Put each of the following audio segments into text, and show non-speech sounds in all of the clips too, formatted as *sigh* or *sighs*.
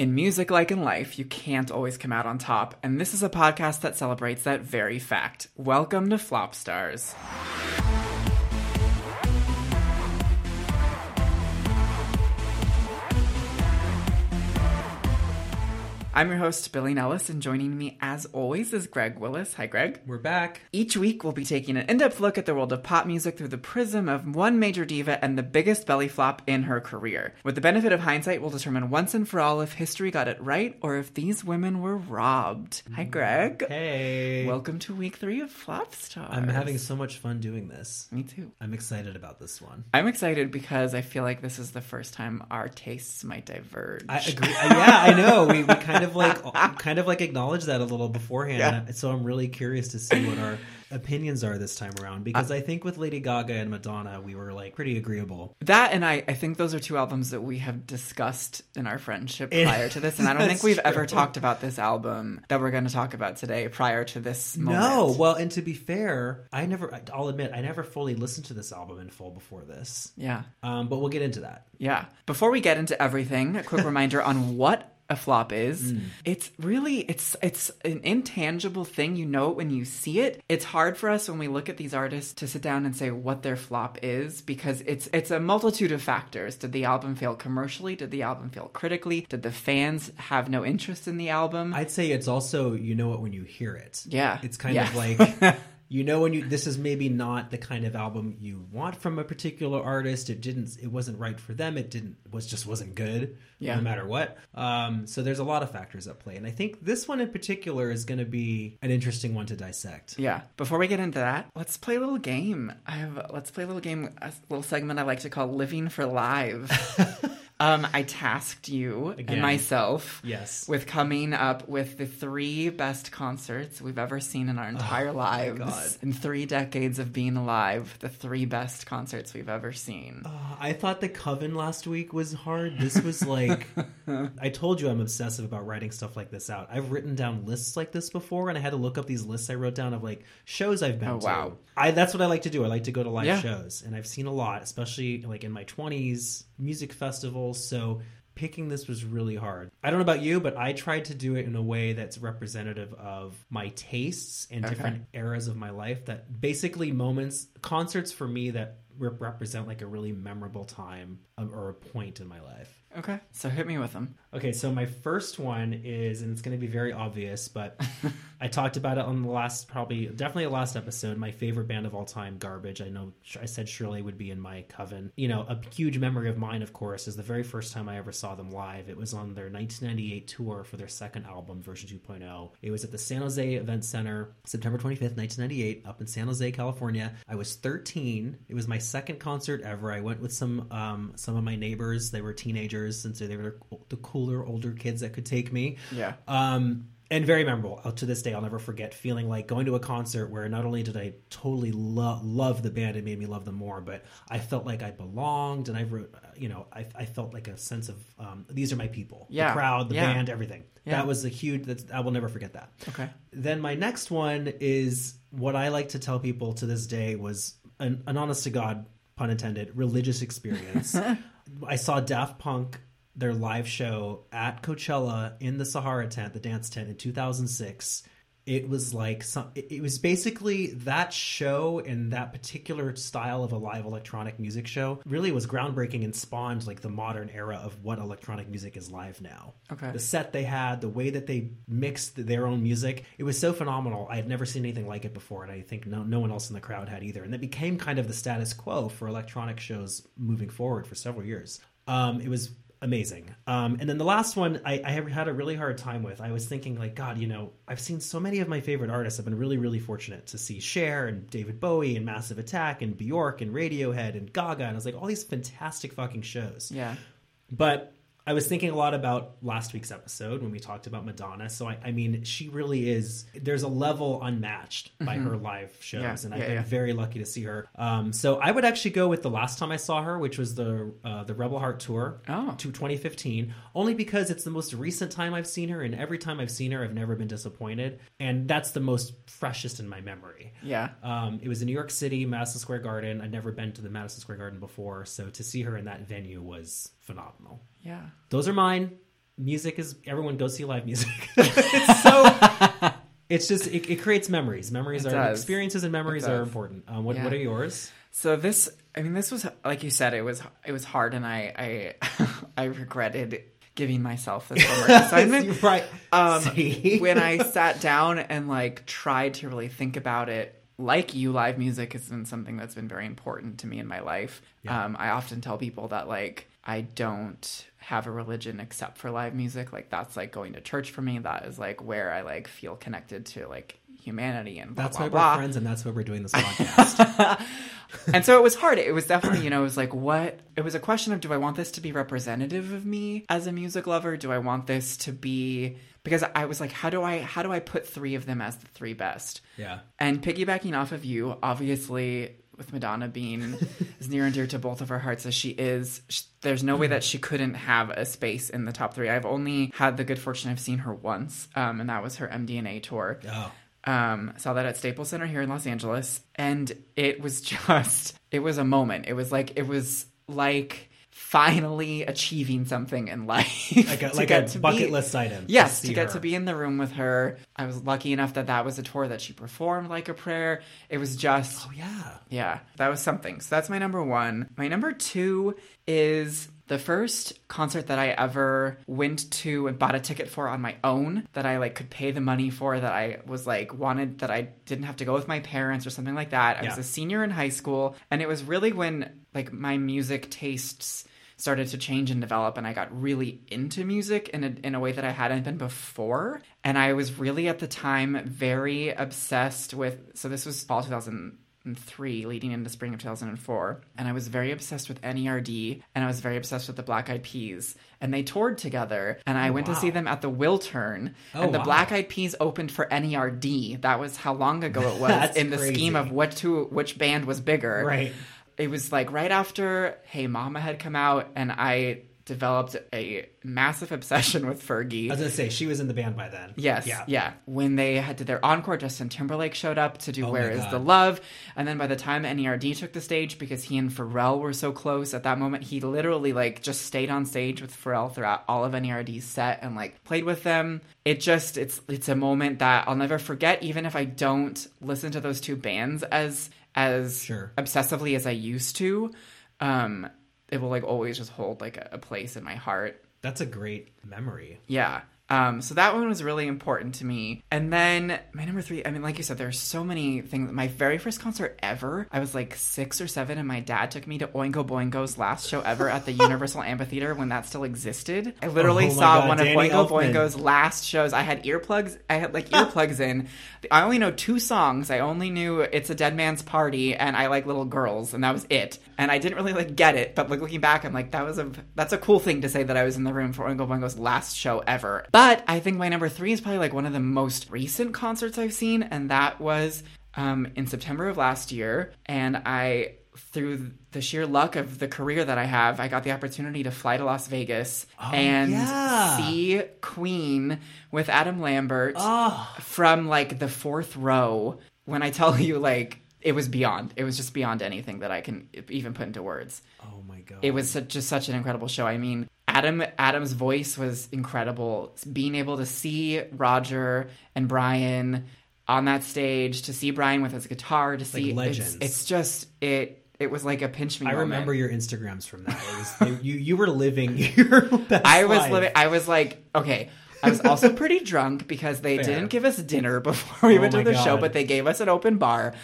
In music, like in life, you can't always come out on top, and this is a podcast that celebrates that very fact. Welcome to Flop Stars. I'm your host, Billy Nilles, and joining me, as always, is Greg Willis. Hi, Greg. We're back. Each week, we'll be taking an in depth look at the world of pop music through the prism of one major diva and the biggest belly flop in her career. With the benefit of hindsight, we'll determine once and for all if history got it right or if these women were robbed. Hi, Greg. Hey. Welcome to week three of Flop Stars. I'm having so much fun doing this. Me too. I'm excited about this one. I'm excited because I feel like this is the first time our tastes might diverge. I agree. Uh, yeah, I know. We, we kind of like kind of like acknowledge that a little beforehand. Yeah. So I'm really curious to see what our opinions are this time around because I think with Lady Gaga and Madonna, we were like pretty agreeable. That and I, I think those are two albums that we have discussed in our friendship *laughs* prior to this, and I don't think we've true. ever talked about this album that we're going to talk about today prior to this moment. No, well, and to be fair, I never. I'll admit, I never fully listened to this album in full before this. yeah, Um, but we'll get into that. yeah. Before we get into everything, a quick *laughs* reminder on what a flop is. Mm. It's really it's it's an intangible thing. You know it when you see it. It's hard for us when we look at these artists to sit down and say what their flop is because it's it's a multitude of factors. Did the album fail commercially? Did the album fail critically? Did the fans have no interest in the album? I'd say it's also you know it when you hear it. Yeah. It's kind of like *laughs* you know when you this is maybe not the kind of album you want from a particular artist. It didn't it wasn't right for them. It didn't it was just wasn't good. Yeah. No matter what. Um so there's a lot of factors at play. And I think this one in particular is gonna be an interesting one to dissect. Yeah. Before we get into that, let's play a little game. I have let's play a little game, a little segment I like to call "Living for Live." *laughs* um, I tasked you Again. and myself Yes. with coming up with the three best concerts we've ever seen in our entire lives. God. In three decades of being alive, the three best concerts we've ever seen. Uh, I thought the coven last week was hard. This was like *laughs* I told you I'm obsessive about writing stuff like this out. I've written down lists like this before and I had to look up these lists I wrote down of like shows I've been Oh, to. wow. I that's what I like to do. I like to go to live Yeah. shows and I've seen a lot, especially like in my 20s, music festivals, so Picking this was really hard. I don't know about you, but I tried to do it in a way that's representative of my tastes and Okay. different eras of my life. That basically moments, concerts for me that rep- represent like a really memorable time or a point in my life. Okay, so hit me with them. Okay, so my first one is, and it's going to be very obvious, but *laughs* I talked about it on the last, probably, definitely the last episode. My favorite band of all time, Garbage. I know I said Shirley would be in my coven. You know, a huge memory of mine, of course, is the very first time I ever saw them live. It was on their 1998 tour for their second album, version 2.0. It was at the San Jose Event Center, September 25th, 1998, up in San Jose, California. I was 13. It was my second concert ever. I went with some um, some of my neighbors. They were teenagers since they were the cooler older kids that could take me. Yeah. Um, and very memorable. Uh, To this day, I'll never forget feeling like going to a concert where not only did I totally lo- love the band, it made me love them more, but I felt like I belonged, and I wrote, you know, I, I felt like a sense of um, these are my people, Yeah. the crowd, the Yeah. band, everything. Yeah. That was a huge. That's, I will never forget that. Okay. Then my next one is what I like to tell people to this day was an, an honest to God, pun intended, religious experience. *laughs* I saw Daft Punk their live show at Coachella in the Sahara tent, the dance tent in 2006. It was like some, it was basically that show and that particular style of a live electronic music show really was groundbreaking and spawned like the modern era of what electronic music is live now Okay. the set they had, the way that they mixed their own music, it was so phenomenal. I had never seen anything like it before, and I think no, no one else in the crowd had either. And it became kind of the status quo for electronic shows moving forward for several years. Um, it was amazing. Um, and then the last one I, I had a really hard time with. I was thinking like, God, you know, I've seen so many of my favorite artists. I've been really, really fortunate to see Cher and David Bowie and Massive Attack and Bjork and Radiohead and Gaga. And I was like, all these fantastic fucking shows. Yeah. But I was thinking a lot about last week's episode when we talked about Madonna. So I, I mean, she really is. There's a level unmatched by her live shows, Mm-hmm. Yeah, and I've yeah, been yeah. very lucky to see her. Um, so I would actually go with the last time I saw her, which was the uh, the Rebel Heart tour Oh. to 2015, only because it's the most recent time I've seen her, and every time I've seen her, I've never been disappointed, and that's the most freshest in my memory. Yeah. Um, it was in New York City, Madison Square Garden. I'd never been to the Madison Square Garden before, so to see her in that venue was phenomenal. Yeah. Those are mine. music is everyone go see live music. *laughs* it's so it's just it, it creates memories. Memories It are does. experiences and memories are important. Um, what Yeah. what are yours? So this, I mean, this was like you said, it was it was hard, and I I *laughs* I regretted giving myself this homework *laughs* assignment. right. Um, when I sat down and like tried to really think about it, like you, live music has been something that's been very important to me in my life. Yeah. Um, I often tell people that like I don't have a religion except for live music. Like that's like going to church for me. That is like where I like feel connected to like humanity and blah that's blah why blah. we're friends, and that's why we're doing this *laughs* podcast. and so it was hard. It was definitely, you know, it was like, what? It was a question of do I want this to be representative of me as a music lover? Do I want this to be because I was like, how do I how do I put three of them as the three best? yeah. And piggybacking off of you, obviously, with Madonna being as near and dear to both of our hearts as she is, sh- there's no way that she couldn't have a space in the top three. I've only had the good fortune of seeing her once, um, and that was her MDNA tour. Oh. Um, saw that at Staples Center here in Los Angeles, and it was *laughs* just, it was a moment. It was like, it was like finally achieving something in life. Like a, *laughs* To like a to bucket be- list item. Yes, see to get her. to be in the room with her. I was lucky enough that that was a tour that she performed like a prayer. It was just, Oh yeah. yeah, that was something. So that's my number one. My number two is the first concert that I ever went to and bought a ticket for on my own that I like could pay the money for that I was like wanted that I didn't have to go with my parents or something like that. I was a senior in high school and it was really when like my music tastes started to change and develop and I got really into music in a, in a way that I hadn't been before. And I was really at the time very obsessed with so this was fall 2003 leading into spring of 2004 and I was very obsessed with NERD and I was very obsessed with the Black Eyed Peas. And they toured together and I went to see them at the Wiltern Oh, and the wow. Black Eyed Peas opened for NERD that was how long ago it *laughs* was in the scheme of what to which band was bigger. Right. It was like right after Hey Mama had come out, and I developed a massive *laughs* obsession with Fergie. I was gonna say she was in the band by then. Yes, Yeah. yeah. When they had to their encore, Justin Timberlake showed up to do Oh "Where Is the Love," and then by the time NERD took the stage, because he and Pharrell were so close at that moment, he literally like just stayed on stage with Pharrell throughout all of NERD's set and like played with them. It just it's it's a moment that I'll never forget, even if I don't listen to those two bands as as Sure. obsessively as I used to. Um, it will like always just hold like a, a place in my heart. That's a great memory. Yeah. Um, so that one was really important to me. And then my number three, I mean, like you said, there's so many things. My very first concert ever, I was like six or seven, and my dad took me to Oingo Boingo's last show ever at the Universal *laughs* Amphitheater when that still existed. I literally Oh saw God, one Danny of Oingo Elfman. Boingo's last shows. I had earplugs, I had like *laughs* earplugs in. I only know two songs. I only knew It's a Dead Man's Party and I Like Little Girls, and that was it. And I didn't really like get it, but like looking back, I'm like, that was a that's a cool thing to say that I was in the room for Oingo Boingo's last show ever. But I think my number three is probably like one of the most recent concerts I've seen, and that was um, in September of last year. And I through the sheer luck of the career that I have, I got the opportunity to fly to Las Vegas and Oh, yeah. see Queen with Adam Lambert Oh, from like the fourth row. When I tell *laughs* you, like, it was beyond. It was just beyond anything that I can even put into words. oh my god. It was such, just such an incredible show. I mean, Adam Adam's voice was incredible. Being able to see Roger and Brian on that stage, to see Brian with his guitar, to see legends. It's, it's just it. It was like a pinch me. I moment. remember your Instagrams from that. It was you. You were living *laughs* your best I was life. living. I was like, okay. I was also pretty drunk because they Fair. didn't give us dinner before we Oh went to the show, but they gave us an open bar.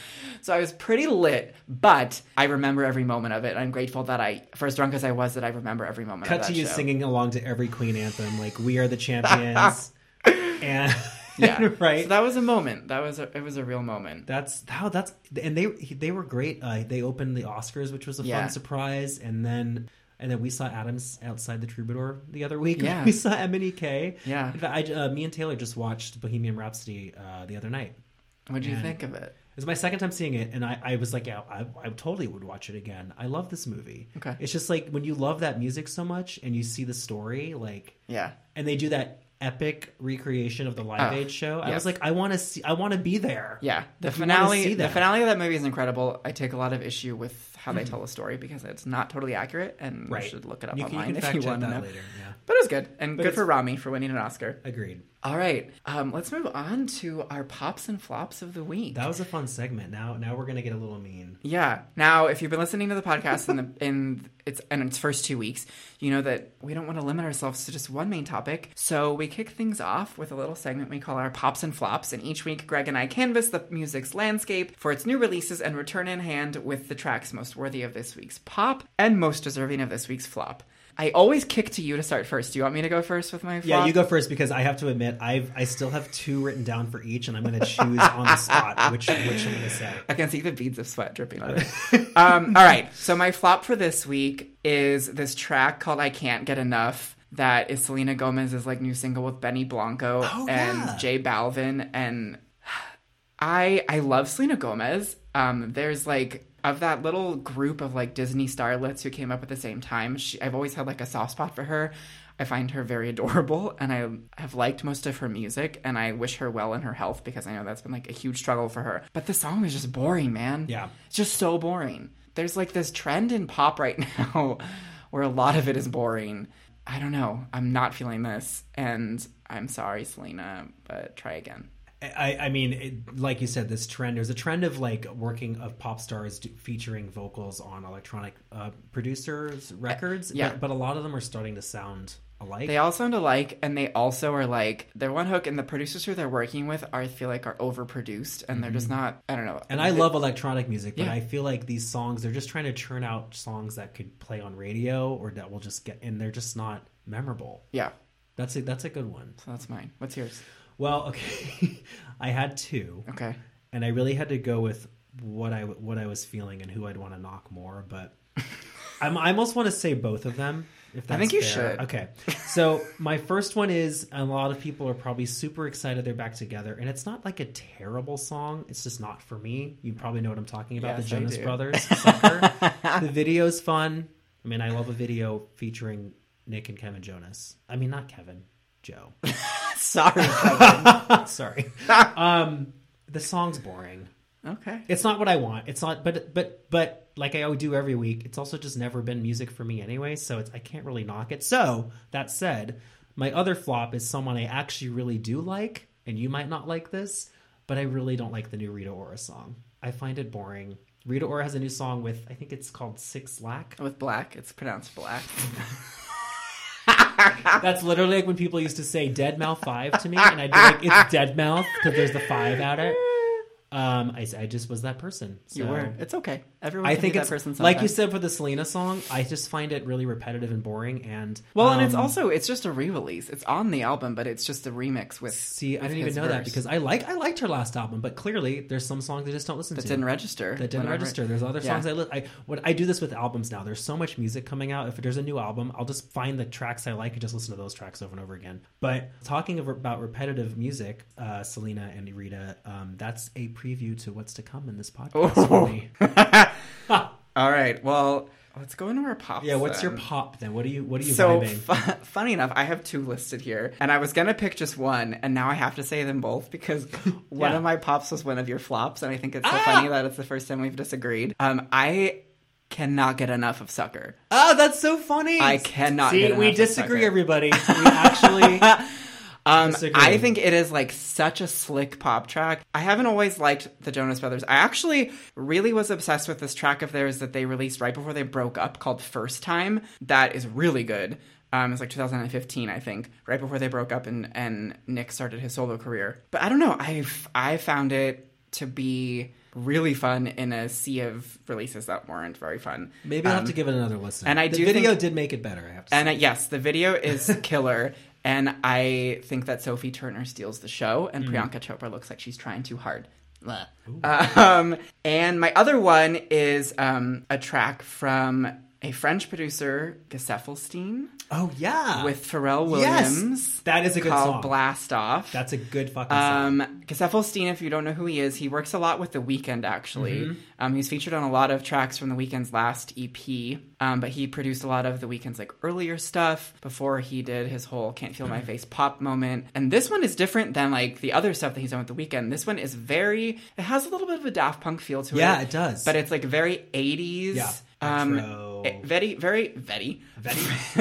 So I was pretty lit, but I remember every moment of it. I'm grateful that I, for as drunk as I was, that I remember every moment Cut of to you show. singing along to every Queen anthem, like "We Are the Champions," *laughs* and *laughs* Yeah, *laughs* right. So that was a moment. That was a, it was a real moment. That's how that's and they they were great. Uh, they opened the Oscars, which was a Yeah. fun surprise, and then and then we saw Adams outside the Troubadour the other week. *laughs* Yeah. we saw MNEK. Yeah. in fact, I, uh, me and Taylor just watched Bohemian Rhapsody uh, the other night. What do you think of it? It was my second time seeing it, and I, I was like, yeah, I, I totally would watch it again. I love this movie. Okay. It's just like when you love that music so much and you see the story, like, Yeah, and they do that epic recreation of the Live Oh, Aid show. I yes. was like, I want to see, I want to be there. Yeah, the finale. see The finale of that movie is incredible. I take a lot of issue with how they tell the story because it's not totally accurate, and Right. you should look it up You can, you online can if you want to know. later. Yeah, But it was good, and But good for Rami for winning an Oscar. agreed. All right, um, let's move on to our pops and flops of the week. That was a fun segment. Now, now we're gonna get a little mean. Yeah. Now, if you've been listening to the podcast in the *laughs* in its in its first two weeks, you know that we don't want to limit ourselves to just one main topic. So we kick things off with a little segment we call our pops and flops. And each week, Greg and I canvass the music's landscape for its new releases and return in hand with the tracks most worthy of this week's pop and most deserving of this week's flop. I always kick to you to start first. Do you want me to go first with my flop? Yeah, you go first because I have to admit I've I still have two written down for each, and I'm gonna choose on the spot *laughs* which which I'm gonna say. I can see the beads of sweat dripping on it. *laughs* um, all right. So my flop for this week is this track called "I Can't Get Enough." That is Selena Gomez's like new single with Benny Blanco Oh, and yeah. J Balvin, and *sighs* I I love Selena Gomez. Um, there's like of that little group of like Disney starlets who came up at the same time. She, I've always had like a soft spot for her. I find her very *laughs* adorable, and I have liked most of her music, and I wish her well in her health because I know that's been like a huge struggle for her. But the song is just boring, man. Yeah. it's just so boring. There's like this trend in pop right *laughs* now where a lot of it is boring. I don't know. I'm not feeling this, and I'm sorry, Selena, but try again. I, I mean, it, like you said, this trend. There's a trend of like working of pop stars do, featuring vocals on electronic uh, producers' records. yeah. but, but a lot of them are starting to sound alike. They all sound alike, and they also are like they're one hook, and the producers who they're working with are I feel like are overproduced, and they're just not. I don't know. and I love electronic music, but Yeah. I feel like these songs they're just trying to churn out songs that could play on radio or that will just get, and they're just not memorable. Yeah, That's a that's a good one. so that's mine. What's yours? Well, okay, *laughs* I had two. Okay. and I really had to go with what I what I was feeling and who I'd want to knock more. But *laughs* I'm, I almost want to say both of them. If that's think you fair. should. Okay, so my first one is a lot of people are probably super excited they're back together, and it's not like a terrible song. It's just not for me. You probably know what I'm talking about. Yes, the Jonas. Brothers. Sucker. *laughs* the video's fun. I mean, I love a video featuring Nick and Kevin Jonas. I mean, not Kevin, Joe. *laughs* Sorry. *laughs* Sorry. *laughs* um, the song's boring. okay. It's not what I want. It's not, but but but like I do every week, it's also just never been music for me anyway. So it's I can't really knock it. So that said, my other flop is someone I actually really do like, and you might not like this, but I really don't like the new Rita Ora song. I find it boring. Rita Ora has a new song with I think it's called Six Lack. With black, it's pronounced black. That's literally like when people used to say Dead Mouth Five to me, and I'd be like, "It's Dead Mouth" because there's the five at it. Um, I, I just was that person. So. You were. It's okay. Everyone. I can think be it's that person. like you said for the Selena song. I just find it really repetitive and boring. And Well, and it's um, also it's just a re-release. It's on the album, but it's just a remix with. see. I didn't even his know that because I like I liked her last album, but clearly there's some songs I just don't listen that to. That didn't register. that didn't whenever- register. There's other Yeah. songs I li- I what I do this with albums now. There's so much music coming out. If there's a new album, I'll just find the tracks I like and just listen to those tracks over and over again. But talking about repetitive music, uh, Selena and Rita, um, that's a preview to what's to come in this podcast Oh. *laughs* *laughs* All right. Well, let's go into our pop. Yeah, what's your pop then? What are you what are you So funny enough, I have two listed here, and I was gonna pick just one, and now I have to say them both because *laughs* one Yeah. of my pops was one of your flops, and I think it's so Ah! funny that it's the first time we've disagreed. Um, I cannot get enough of Sucker. Oh, that's so funny. I cannot See, get we enough of disagree, everybody. *laughs* We actually Um. I think it is like such a slick pop track. I haven't always liked the Jonas Brothers. I actually really was obsessed with this track of theirs that they released right before they broke up called First Time. That is really good. Um, it's like 2015, I think, right before they broke up and, and Nick started his solo career. But I don't know. I I found it to be really fun in a sea of releases that weren't very fun. maybe I'll have Um, to give it another listen. and I the do video think- did make it better. I have to and uh, yes, the video is *laughs* killer. And I think that Sophie Turner steals the show, and Priyanka Chopra looks like she's trying too hard. Um, and my other one is um, a track from a French producer, Gesaffelstein, Oh yeah, with Pharrell Williams. Yes! That is a good called song. Blast Off. that's a good fucking song. Um, Gesaffelstein, if you don't know who he is, he works a lot with The Weeknd, actually. Mm-hmm. Um, he's featured on a lot of tracks from The Weeknd's last EP, um, but he produced a lot of The Weeknd's like earlier stuff before he did his whole Can't Feel My Face pop moment. And this one is different than like the other stuff that he's done with The Weeknd. This one is very, it has a little bit of a Daft Punk feel to it. Yeah, it does. But it's like very 80s. Yeah. Um, eh, very, very, very, Very? *laughs*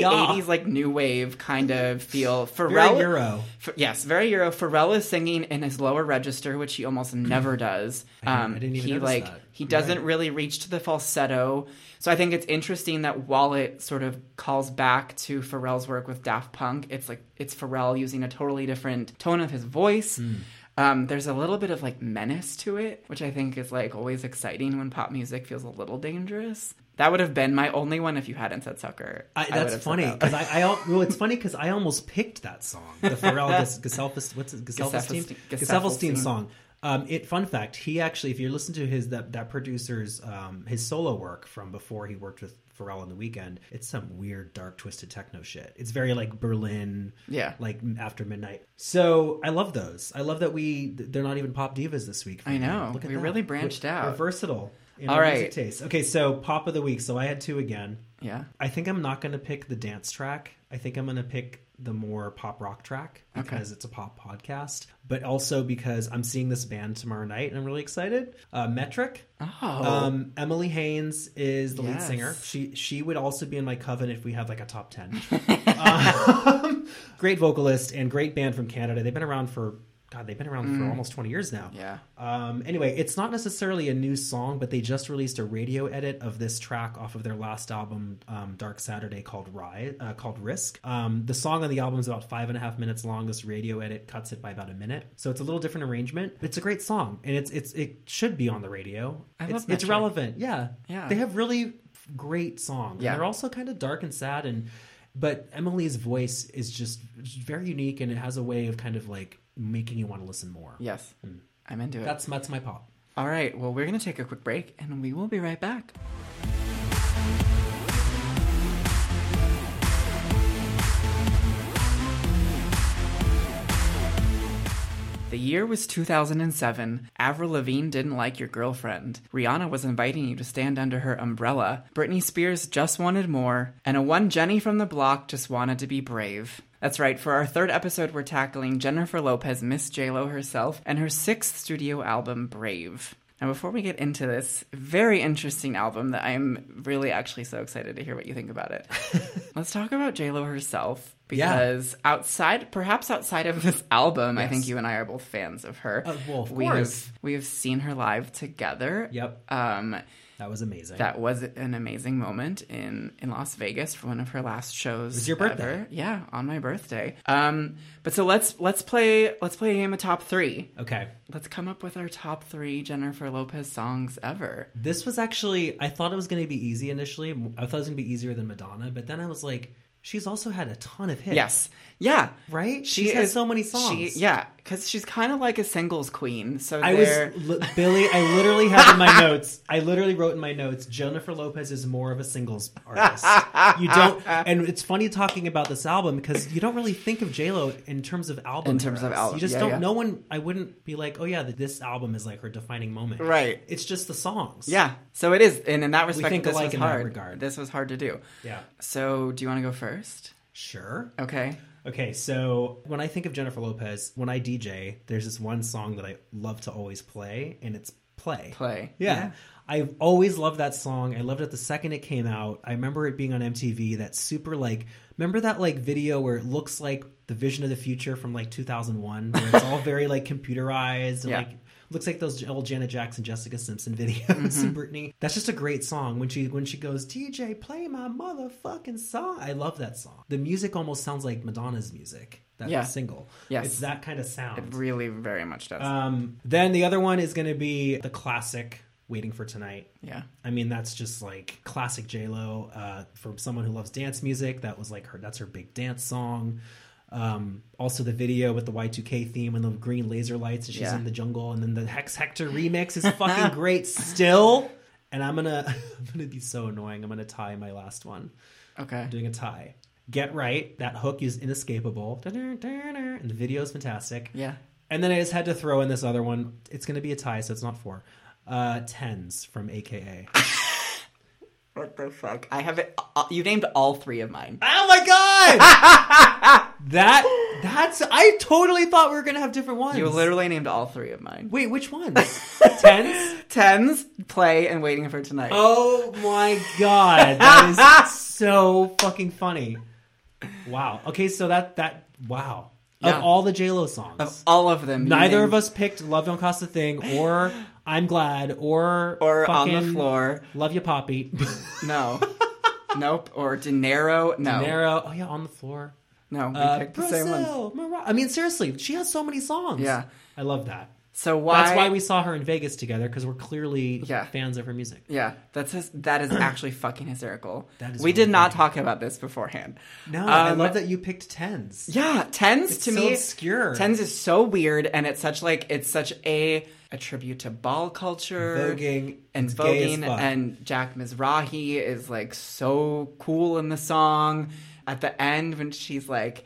80s, like new wave kind of feel. Pharrell, Very Euro. F- yes, very Euro. Pharrell is singing in his lower register, which he almost never does. Um, I didn't even he like that. he doesn't right. really reach to the falsetto. So I think it's interesting that while it sort of calls back to Pharrell's work with Daft Punk, it's like it's Pharrell using a totally different tone of his voice. Hmm. Um, there's a little bit of like menace to it, which I think is like always exciting when pop music feels a little dangerous. That would have been my only one if you hadn't said sucker. I, that's said funny that. because I, I well, it's *laughs* funny because I almost picked that song, the Pharrell Ges- *laughs* Geselfest, what's it, Geselfestein Geselfestein. song. Um, it fun fact, he actually, if you listen to his that that producer's um, his solo work from before he worked with Pharrell on the weekend, it's some weird, dark, twisted techno shit. It's very like Berlin, Yeah. like after midnight. So I love those. I love that we they're not even pop divas this week. I know. Look at We that. really branched We're- out. We're versatile. In All right. taste. Okay, so pop of the week. So I had two again. yeah. I think I'm not going to pick the dance track. I think I'm going to pick the more pop rock track because it's a pop podcast, but also because I'm seeing this band tomorrow night and I'm really excited. Uh, Metric. Oh. Um, Emily Haines is the lead singer. She she would also be in my coven if we have like a top ten. *laughs* um, *laughs* great vocalist and great band from Canada. They've been around for God. They've been around for almost twenty years now. Mm. Yeah. Um, anyway, it's not necessarily a new song, but they just released a radio edit of this track off of their last album, um, Dark Saturday, called Rise, uh, called Risk. Um, the song on the album is about five and a half minutes long. This radio edit cuts it by about a minute, so it's a little different arrangement. It's a great song, and it's it's it should be on the radio. I it's, love it's Metric. relevant. Yeah, Yeah. They have really great songs. Yeah. and they're also kind of dark and sad and. But Emily's voice is just very unique, and it has a way of kind of like making you want to listen more. Yes. Mm. I'm into it. That's that's my pop. All right. Well, we're going to take a quick break and we will be right back. The year was 2007. Avril Lavigne didn't like your girlfriend. Rihanna was inviting you to stand under her umbrella. Britney Spears just wanted more. And a one Jenny from the block just wanted to be brave. That's right, for our third episode, we're tackling Jennifer Lopez, Miss JLo herself, and her sixth studio album, Brave. Now, before we get into this very interesting album that I'm really actually so excited to hear what you think about it, *laughs* let's talk about JLo herself. Yeah. Because outside, perhaps outside of this album, I think you and I are both fans of her. Uh, well, of we course. have we have seen her live together. Yep. Um, That was amazing. that was an amazing moment in in Las Vegas for one of her last shows. It was your birthday. Ever. Yeah, on my birthday. Um, but so let's let's play let's play a game of top three. okay. Let's come up with our top three Jennifer Lopez songs ever. This was actually I thought it was going to be easy initially. I thought it was going to be easier than Madonna, but then I was like, she's also had a ton of hits. Yes. Yeah. Right? She She's had is- so many songs. She, yeah, because she's kind of like a singles queen. So I there, was li- Billy. I literally have in my *laughs* notes. I literally wrote in my notes. Jennifer Lopez is more of a singles artist. you don't, and it's funny talking about this album because you don't really think of J Lo in terms of album. In terms of album, you just yeah, don't. yeah. No one. I wouldn't be like, oh yeah, this album is like her defining moment. Right. It's just the songs. yeah. So it is, and in that respect, we think this alike was in that hard. regard. This was hard to do. Yeah. So do you want to go first? Sure. Okay. Okay, so when I think of Jennifer Lopez, when I DJ, there's this one song that I love to always play, and it's Play. Play. Yeah. Yeah. I've always loved that song. I loved it the second it came out. I remember it being on MTV. That super like, remember that like video where it looks like the Vision of the Future from like 2001, where it's all very like computerized and Yeah. like looks like those old Janet Jackson, Jessica Simpson videos *laughs* Mm-hmm. and Britney. That's just a great song. When she when she goes, DJ, play my motherfucking song. I love that song. The music almost sounds like Madonna's music. That Yeah. single. Yes. it's that kind of sound. It really very much does. Um, then the other one is going to be the classic "Waiting for Tonight." yeah. I mean, that's just like classic J Lo. Uh, from someone who loves dance music, that was like her. That's her big dance song. Um, also, the video with the Y2K theme and the green laser lights, and she's Yeah. in the jungle, and then the Hex Hector remix is *laughs* fucking great still. and I'm gonna *laughs* I'm gonna be so annoying. I'm gonna tie my last one. Okay. I'm doing a tie. Get right. That hook is inescapable, and the video is fantastic. Yeah. And then I just had to throw in this other one. It's to be a tie, so it's not four. Uh, tens from AKA. *laughs* What the fuck? I have it. Uh, you named all three of mine. Oh my god! *laughs* that that's. I totally thought we were gonna have different ones. You literally named all three of mine. Wait, which ones? *laughs* Tens. Tens, play, and waiting for tonight. Oh my god, that is *laughs* so fucking funny. Wow. Okay, so that that wow. Yeah. Of all the J Lo songs, Of all of them, neither named- of us picked "Love Don't Cost a Thing" or *gasps* "I'm Glad" or or on the floor. "Love You, Poppy." *laughs* No. *laughs* nope. Or Dinero. No. Narrow. Oh yeah, on the floor. No. We Uh, picked the same ones. Brazil, I mean, seriously, she has so many songs. Yeah. I love that. So why? That's why we saw her in Vegas together because we're clearly Yeah. fans of her music. Yeah, that's his, that is actually fucking hysterical. *clears throat* That is we did not talk about this beforehand. No, I Um, love that you picked tens. Yeah, tens It's to so me obscure. Tens is so weird, and it's such like it's such a a tribute to ball culture, Voguing. and voguing, and Jack Mizrahi is like so cool in the song. At the end, when she's like,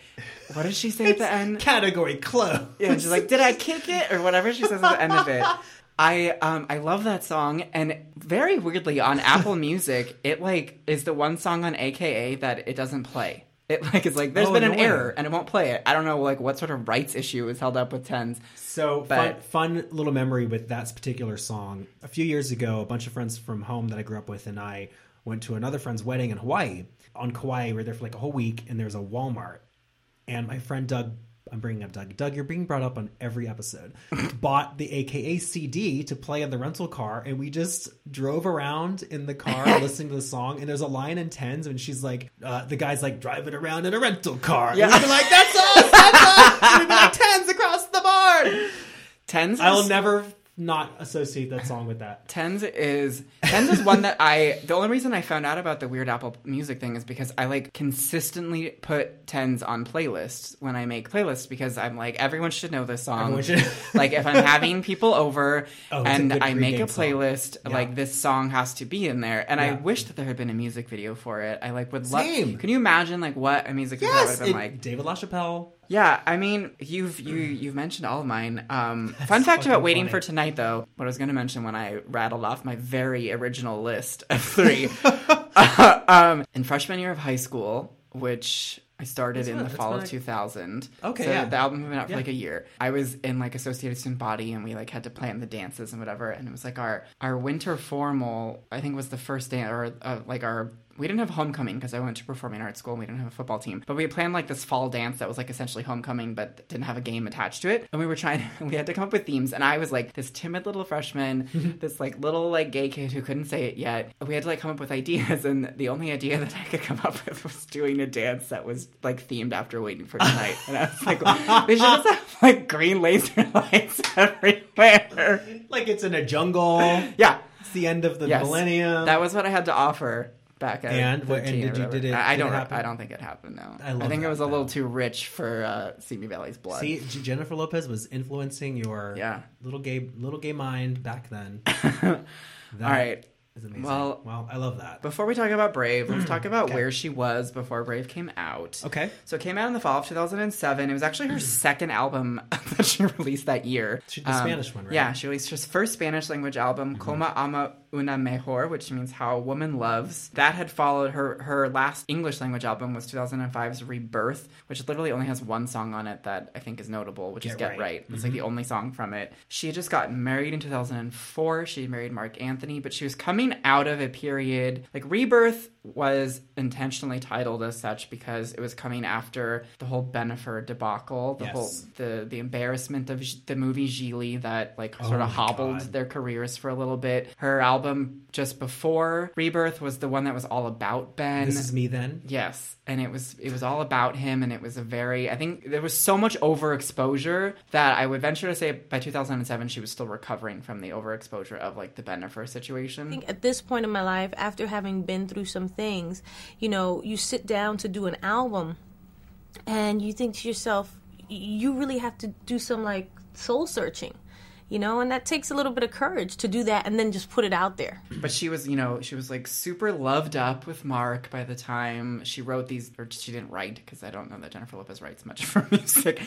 "What does she say at the end?" Category close. Yeah, she's like, "Did I kick it?" or whatever she says at the end of it. *laughs* I um I love that song, and very weirdly on Apple *laughs* Music, it like is the one song on AKA that it doesn't play. It like is like there's Oh, been an error and it won't play it. I don't know like what sort of rights issue is held up with tens. So fun, fun little memory with that particular song. A few years ago, a bunch of friends from home that I grew up with and I went to another friend's wedding in Hawaii. On Kauai, we were there for like a whole week, and there's a Walmart. And my friend Doug, I'm bringing up Doug. Doug, you're being brought up on every episode. *laughs* bought the AKA CD to play in the rental car, and we just drove around in the car *laughs* listening to the song. And there's a line in tens, and she's like, uh, the guy's like driving around in a rental car. Yeah. And we'd be like, that's us, that's us. And we'd be like tens across the board. Tens. I will never not associate that song with that. Tens is Tens is one that I the only reason I found out about the Weird Apple music thing is because I like consistently put Tens on playlists when I make playlists because I'm like everyone should know this song. *laughs* Like if I'm having people over Oh, and I make a playlist, Yeah. like this song has to be in there. And I wish that there had been a music video for it. I like would love. Can you imagine like what a music video would have been it- like? David LaChapelle. Yeah, I mean, you've you you've mentioned all of mine. Um, *laughs* fun fact about waiting funny. for tonight, though, what I was going to mention when I rattled off my very original list of three. *laughs* um, in freshman year of high school, which I started That's in the fall of 2000. Okay, so yeah. the album had been out for Yeah. like a year. I was in like Associated Student Body, and we like had to plan the dances and whatever. And it was like our our winter formal. I think was the first day, or uh, like our we didn't have homecoming because I went to performing arts school and we didn't have a football team. But we planned like this fall dance that was like essentially homecoming but didn't have a game attached to it. And we were trying, *laughs* we had to come up with themes. And I was like this timid little freshman, *laughs* this like little like gay kid who couldn't say it yet. We had to like come up with ideas. And the only idea that I could come up *laughs* with was doing a dance that was like themed after Waiting for Tonight. and I was like, they should just have like green laser lights everywhere. Like it's in a jungle. Yeah. It's the end of the Yes. millennium. That was what I had to offer back at And what- and 13 or did you- did it- I I did don't. happen? I don't think it happened. No. I love think it was a little though. too rich for uh, Simi Valley's blood. See, Jennifer Lopez was influencing your Yeah. little gay little gay mind back then. *laughs* All right. Is amazing. Well- well, I love that. Before we talk about Brave, let's talk about *clears throat* Okay. where she was before Brave came out. Okay. So it came out in the fall of 2007. It was actually her *clears throat* second album *laughs* that she released that year. She did the Spanish one, right? Mm-hmm. Yeah, she released her first Spanish language album, Como Ama Una Mujer, which means How a Woman Loves. That had followed her her last English language album was 2005's Rebirth, which literally only has one song on it that I think is notable, which is Get Get Right. Right. It's like mm-hmm. the only song from it. She had just gotten married in 2004. She married Marc Anthony, but she was coming out of a period like Rebirth was intentionally titled as such because it was coming after the whole Bennifer debacle, the Yes. whole the the embarrassment of the movie Gigli that like Oh sort of hobbled God. their careers for a little bit. Her album just before Rebirth was the one that was all about Ben. This is me then. Yes, and it was it was all about him, and it was a very I think there was so much overexposure that I would venture to say by 2007 she was still recovering from the overexposure of like the Bennifer situation. I think at this point in my life, after having been through some things, you know, you sit down to do an album and you think to yourself, you really have to do some like soul searching. You know, and that takes a little bit of courage to do that and then just put it out there. But she was, you know, she was like super loved up with Mark by the time she wrote these, or she didn't write because I don't know that Jennifer Lopez writes much *laughs* for music.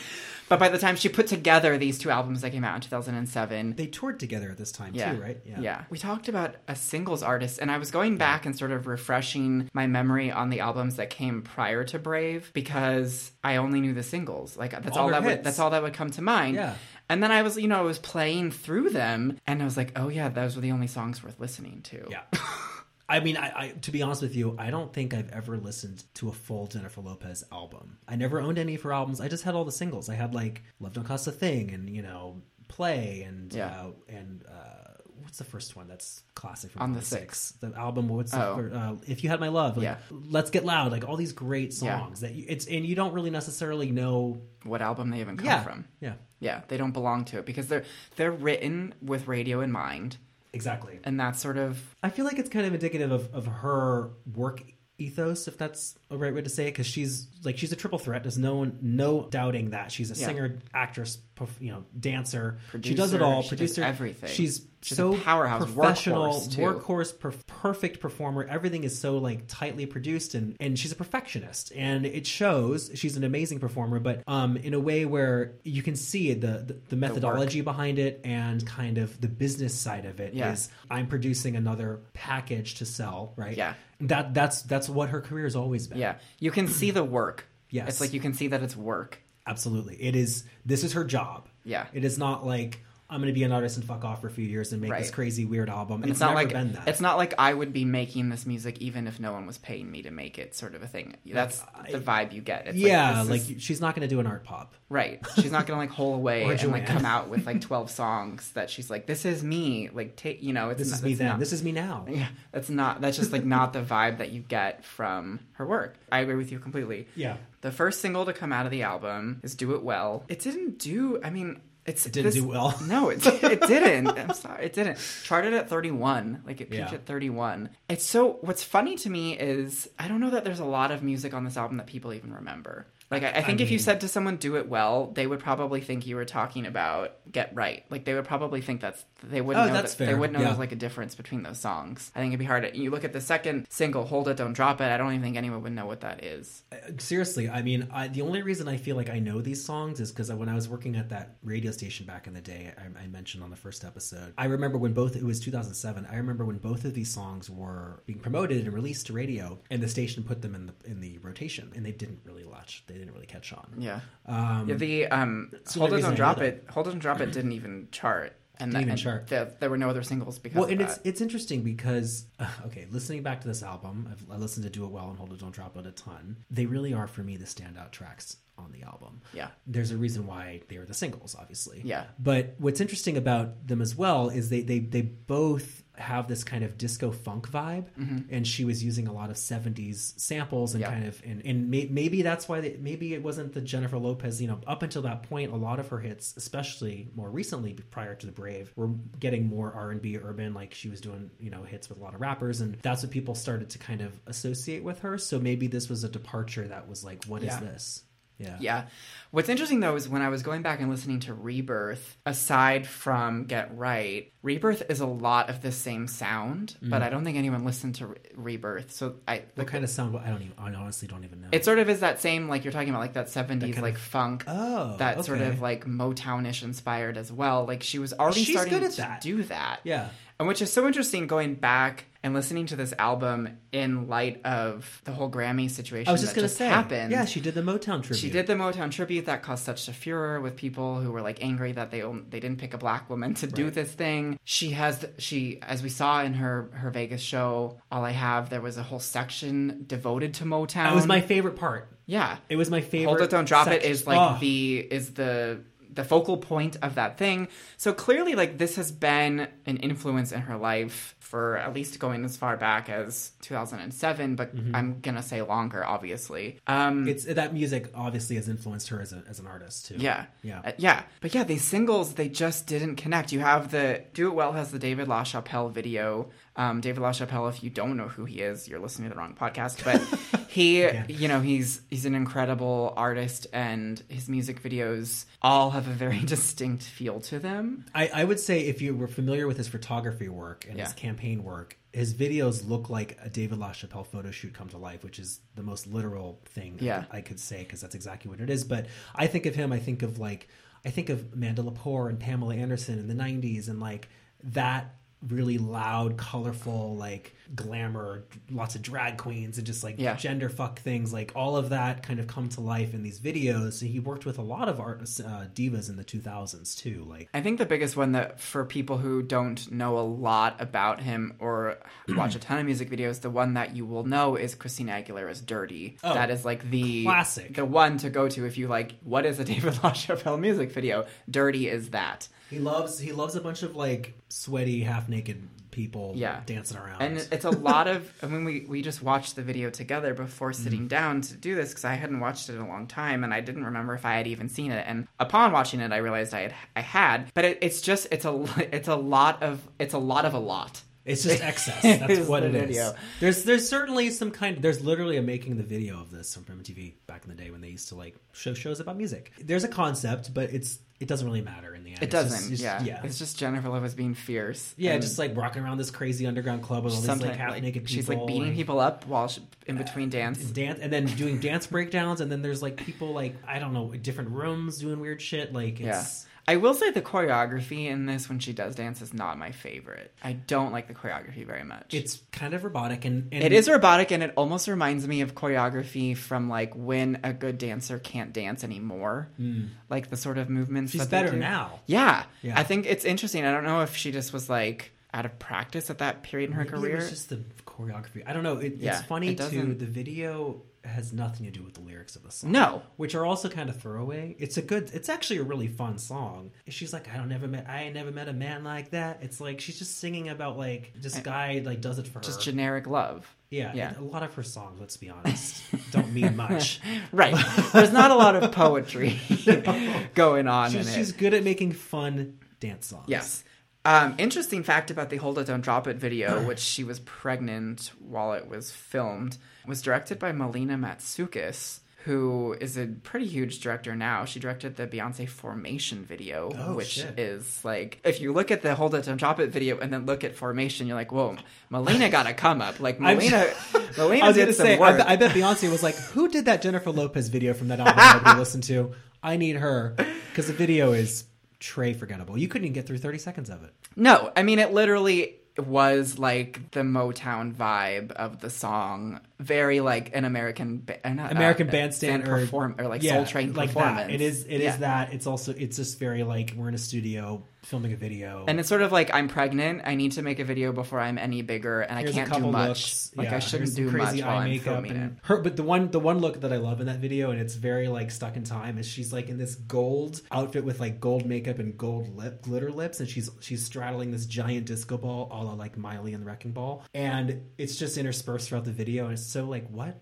But by the time she put together these two albums that came out in 2007, They toured together at this time yeah. too, right? Yeah. yeah We talked about a singles artist, and I was going back and sort of refreshing my memory on the albums that came prior to Brave because I only knew the singles. Like that's All all, her that would that's all that would come to mind. Yeah. And then I was, you know, I was playing through them, and I was like, oh yeah, those were the only songs worth listening to. Yeah. *laughs* I mean, I, I to be honest with you, I don't think I've ever listened to a full Jennifer Lopez album. I never owned any of her albums. I just had all the singles. I had like "Love Don't Cost a Thing" and you know "Play" and Yeah. uh, and uh, what's the first one that's classic from On the six, The album. What's the Oh. fir- uh, "If You Had My Love"? Like, Yeah. "Let's Get Loud." Like all these great Yeah. songs that you, it's and you don't really necessarily know. What album they even come Yeah, from? yeah, Yeah, they don't belong to it because they're they're written with radio in mind, exactly. and that's sort of I feel like it's kind of indicative of, of her work ethos, if that's a right way to say it, because she's like she's a triple threat. There's no one, no doubting that she's a Yeah. singer, actress, you know, dancer. she does it all. Producer, everything. She's, She's a so powerhouse, professional, workhorse, workhorse, per- perfect performer. Everything is so like tightly produced, and and she's a perfectionist, and it shows. She's an amazing performer, but um, in a way where you can see the the, the methodology behind it and kind of the business side of it is Yeah. I'm producing another package to sell, right? Yeah. That that's that's what her career has always been. yeah. You can see the work. *clears throat* Yes. it's like you can see that it's work. Absolutely. It is this is her job. Yeah. It is not like I'm going to be an artist and fuck off for a few years and make this crazy weird album. And it's, it's, not never like been that. it's not like I would be making this music even if no one was paying me to make it, sort of a thing. That's the vibe you get. It's yeah, this like, is- she's not going to do an art pop. right. She's not gonna like hole *laughs* away and like come out with like *laughs* twelve songs that she's like, this is me. Like take, you know, it's This not, is me then. not- This is me now. *laughs* yeah, that's not. That's just like not the vibe that you get from her work. I agree with you completely. Yeah. The first single to come out of the album is "Do It Well." It didn't do. I mean, it's It didn't do well. *laughs* No, it, it didn't. I'm sorry, it didn't. Charted at 31, like it peaked Yeah. at 31. It's so. What's funny to me is I don't know that there's a lot of music on this album that people even remember. Like I, I think if you said to someone "Do It Well," they would probably think you were talking about "Get Right." Like they would probably think that's they wouldn't Oh, know that's that, they wouldn't know Yeah. there's like a difference between those songs. I think it'd be hard. To, you look at the second single, "Hold It, Don't Drop It." I don't even think anyone would know what that is. Uh, Seriously, I mean, I, the only reason I feel like I know these songs is because when I was working at that radio station back in the day, I, I mentioned on the first episode. I remember when both it was 2007. I remember when both of these songs were being promoted and released to radio, and the station put them in the in the rotation, and they didn't really latch. They didn't really catch on. Yeah. Um, yeah the um, the "Hold Don't Drop It," "Hold It, Don't Drop It" didn't even chart. And, Didn't even chart. There, there were no other singles because Well, and that. it's it's interesting because *laughs* okay, listening back to this album, I've, I listened to "Do It Well" and "Hold It, Don't Drop It" a ton. They really are for me the standout tracks on the album. Yeah. there's a reason why they are the singles, obviously. Yeah. but what's interesting about them as well is they they they both have this kind of disco funk vibe, and she was using a lot of '70s samples and Mm-hmm. Kind of and and may, maybe that's why they, maybe it wasn't the Jennifer Lopez. You know, up until that point, a lot of her hits, especially more recently prior to the Brave, were getting more R and B urban. Like she was doing you know hits with a lot of rappers, and that's what people started to kind of associate with her. So maybe this was a departure that was like, what is Yeah. this? Yeah. Yeah. What's interesting though is when I was going back and listening to Rebirth, aside from Get Right, Rebirth is a lot of the same sound, but I don't think anyone listened to Re- Rebirth. So I Mm. What kind of sound? I don't even. I honestly don't even know. it sort of is that same like you're talking about like that 70s like of- funk Oh, that sort of like Motownish inspired as well. Like she was already She's starting to that. do that. yeah. And which is so interesting going back and listening to this album in light of the whole Grammy situation I was just gonna just say. happened. Yeah, she did the Motown tribute. She did the Motown tribute that caused such a furor with people who were like angry that they they didn't pick a black woman to do this thing. She has she as we saw in her her Vegas show, All I Have, there was a whole section devoted to Motown. That was my favorite part. yeah. It was my favorite. Hold it, don't drop it section. is like Oh. the is the the focal point of that thing. So clearly, like this has been an influence in her life for at least going as far back as 2007, but Mm-hmm. I'm gonna say longer, obviously. Um, It's that music obviously has influenced her as, a, as an artist too. yeah, Yeah. Uh, yeah. But yeah, these singles they just didn't connect. You have the "Do It Well" has the David LaChapelle video. Um, David LaChapelle, if you don't know who he is, you're listening to the wrong podcast. But *laughs* he, you know, he's he's an incredible artist, and his music videos all have a very *laughs* distinct feel to them. I, I would say if you were familiar with his photography work and his campaign work, his videos look like a David LaChapelle photo shoot come to life, which is the most literal thing I Yeah. could- I could say because that's exactly what it is. But I think of him, I think of like, I think of Amanda Lepore and Pamela Anderson in the 90s and like that really loud, colorful, like glamour, lots of drag queens and just like Yeah. gender fuck things, like all of that kind of come to life in these videos. So he worked with a lot of artists, uh, divas in the 2000s too. Like, I think the biggest one that for people who don't know a lot about him or *clears throat* watch a ton of music videos, the one that you will know is Christina Aguilera's "Dirty." Oh, that is like the classic. the one to go to if you like. What is a *laughs* David LaChapelle music video? "Dirty" is that. He loves he loves a bunch of like sweaty, half naked people Yeah. dancing around. And it's a lot of. I mean, we we just watched the video together before Mm-hmm. sitting down to do this because I hadn't watched it in a long time and I didn't remember if I had even seen it. And upon watching it, I realized I had. I had, but it, it's just it's a *laughs* it's a lot of it's a lot of a lot. It's just *laughs* excess. That's what it is. video. There's there's certainly some kind. There's literally a making the video of this from MTV back in the day when they used to like show shows about music. There's a concept, but it's it doesn't really matter in the end. It It's doesn't. just- yeah. yeah. It's just Jennifer Lopez being fierce. yeah, just like rocking around this crazy underground club with all these like half naked people. She's like beating and- people up while she, in between uh, dance. dance and then doing dance breakdowns and then there's like people like I don't know different rooms doing weird shit like Yeah. It's I will say the choreography in this when she does dance is not my favorite. I don't like the choreography very much. it's kind of robotic and, and It is robotic and it almost reminds me of choreography from like when a good dancer can't dance anymore. Hmm. Like the sort of movements. She's better now. Yeah. Yeah. I think it's interesting. I don't know if she just was like out of practice at that period in her Maybe career. It was just the choreography. I don't know. It, Yeah, it's funny it too. The video has nothing to do with the lyrics of the song. No. which are also kind of throwaway. It's a good. It's actually a really fun song. She's like, I don't never met. I never met a man like that. It's like she's just singing about like this guy like does it for her. just her. generic love. yeah, yeah. A lot of her songs, let's be honest, don't mean much. *laughs* Right. There's not a lot of poetry *laughs* going on She's, she's good at making fun dance songs. Yes. Um, interesting fact about the Hold It Don't Drop It video, *sighs* which she was pregnant while it was filmed, was directed by Melina Matsoukas, who is a pretty huge director now. She directed the Beyonce Formation video, Oh, which shit. is like, if you look at the Hold It Don't Drop It video and then look at Formation, you're like, whoa, Melina got a come up. Like, *laughs* Melina, *laughs* Melina I was did gonna say, I, I bet Beyonce was like, "Who did that Jennifer Lopez video from that album that nobody listened to? I need her because the video is tray forgettable. You couldn't even get through thirty seconds of it. No, I mean it literally was like the Motown vibe of the song, very like an American ba- uh, not, American uh, Bandstand band or perform or like yeah, Soul Train like performance. that. It is. It is Yeah. that. It's also. It's just very like we're in a studio filming a video. And it's sort of like I'm pregnant. I need to make a video before I'm any bigger, and Here's I can't do much. looks. Like Yeah, I shouldn't do crazy much while eye I'm makeup filming it. and her. But the one, the one look that I love in that video, and it's very like stuck in time, is she's like in this gold outfit with like gold makeup and gold lip glitter lips, and she's she's straddling this giant disco ball, a la like Miley and the Wrecking Ball, and it's just interspersed throughout the video, and it's so like what?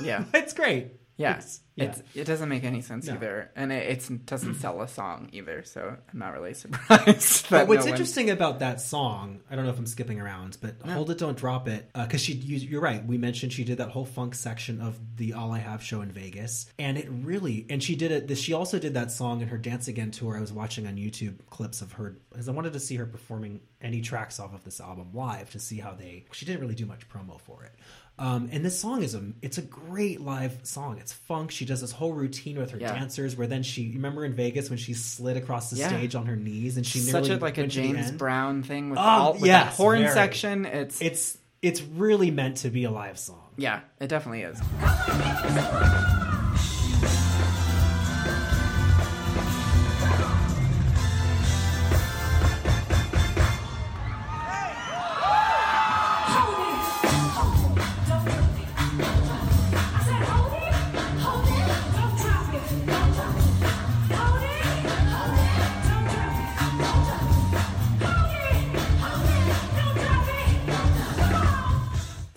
Yeah. *laughs* it's great. Yeah. It's- yeah. It's, it doesn't make any sense No. either, and it it's, doesn't sell a song either. So I'm not really *laughs* surprised. But what's no one- interesting about that song, I don't know if I'm skipping around, but "Hold It, Don't Drop It," uh, because she, you, you're right. We mentioned she did that whole funk section of the All I Have show in Vegas, and it really, and she did it. She also did that song in her Dance Again tour. I was watching on YouTube clips of her because I wanted to see her performing any tracks off of this album live to see how they. She didn't really do much promo for it. Um, and this song is a it's a great live song. It's funk. She does this whole routine with her Yeah. dancers where then she remember in Vegas when she slid across the Yeah. stage on her knees and she such nearly a like a went to the James. Brown thing with Oh, all with yes, that horn very. section. It's It's it's really meant to be a live song. yeah, it definitely is.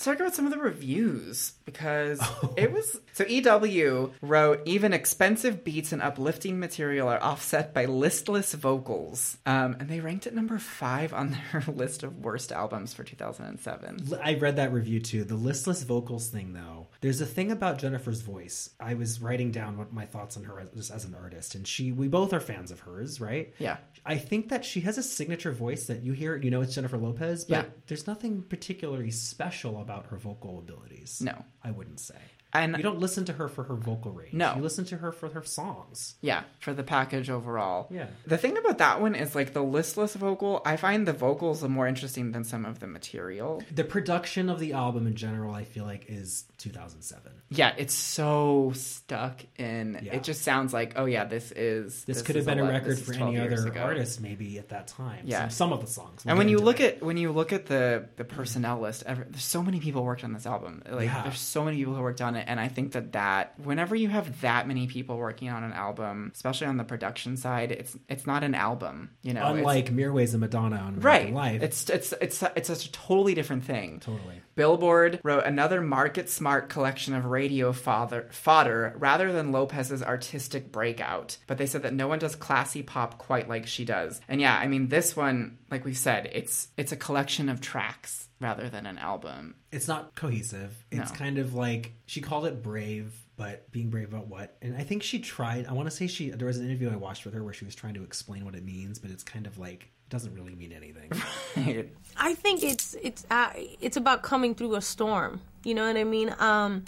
Talk about some of the reviews because *laughs* it was so EW wrote even expensive beats and uplifting material are offset by listless vocals, um, and they ranked it number five on their *laughs* list of worst albums for 2007. I read that review too. The listless vocals thing, though, there's a thing about Jennifer's voice. I was writing down what my thoughts on her as, just as an artist, and she, we both are fans of hers, right? Yeah. I think that she has a signature voice that you hear, you know, it's Jennifer Lopez, but Yeah. there's nothing particularly special about her vocal abilities. No. I wouldn't say. And- you don't listen to her for her vocal range. No. you listen to her for her songs. Yeah, for the package overall. Yeah. The thing about that one is like the listless vocal, I find the vocals are more interesting than some of the material. The production of the album in general, I feel like, is 2007. Yeah, it's so stuck in. Yeah. It just sounds like, oh yeah, this is. This, could have been a 11 record for any other ago. artist, maybe at that time. Yeah. some, some of the songs. We'll And when you look it. at when you look at the the personnel list, ever, there's so many people worked on this album. Like Yeah. there's so many people who worked on it, and I think that that whenever you have that many people working on an album, especially on the production side, it's it's not an album. You know, It's- unlike Mirwais and Madonna on American right? Life, It's it's it's it's such a totally different thing. totally. Billboard wrote another market smart collection of radio fodder, fodder rather than Lopez's artistic breakout. But they said that no one does classy pop quite like she does. And yeah, I mean this one, like we said, it's it's a collection of tracks rather than an album. It's not cohesive. It's No. kind of like she called it brave, but being brave about what? And I think she tried. I want to say she. There was an interview I watched with her where she was trying to explain what it means, but it's kind of like it doesn't really mean anything. *laughs* I think it's it's uh, it's about coming through a storm. You know what I mean? Um,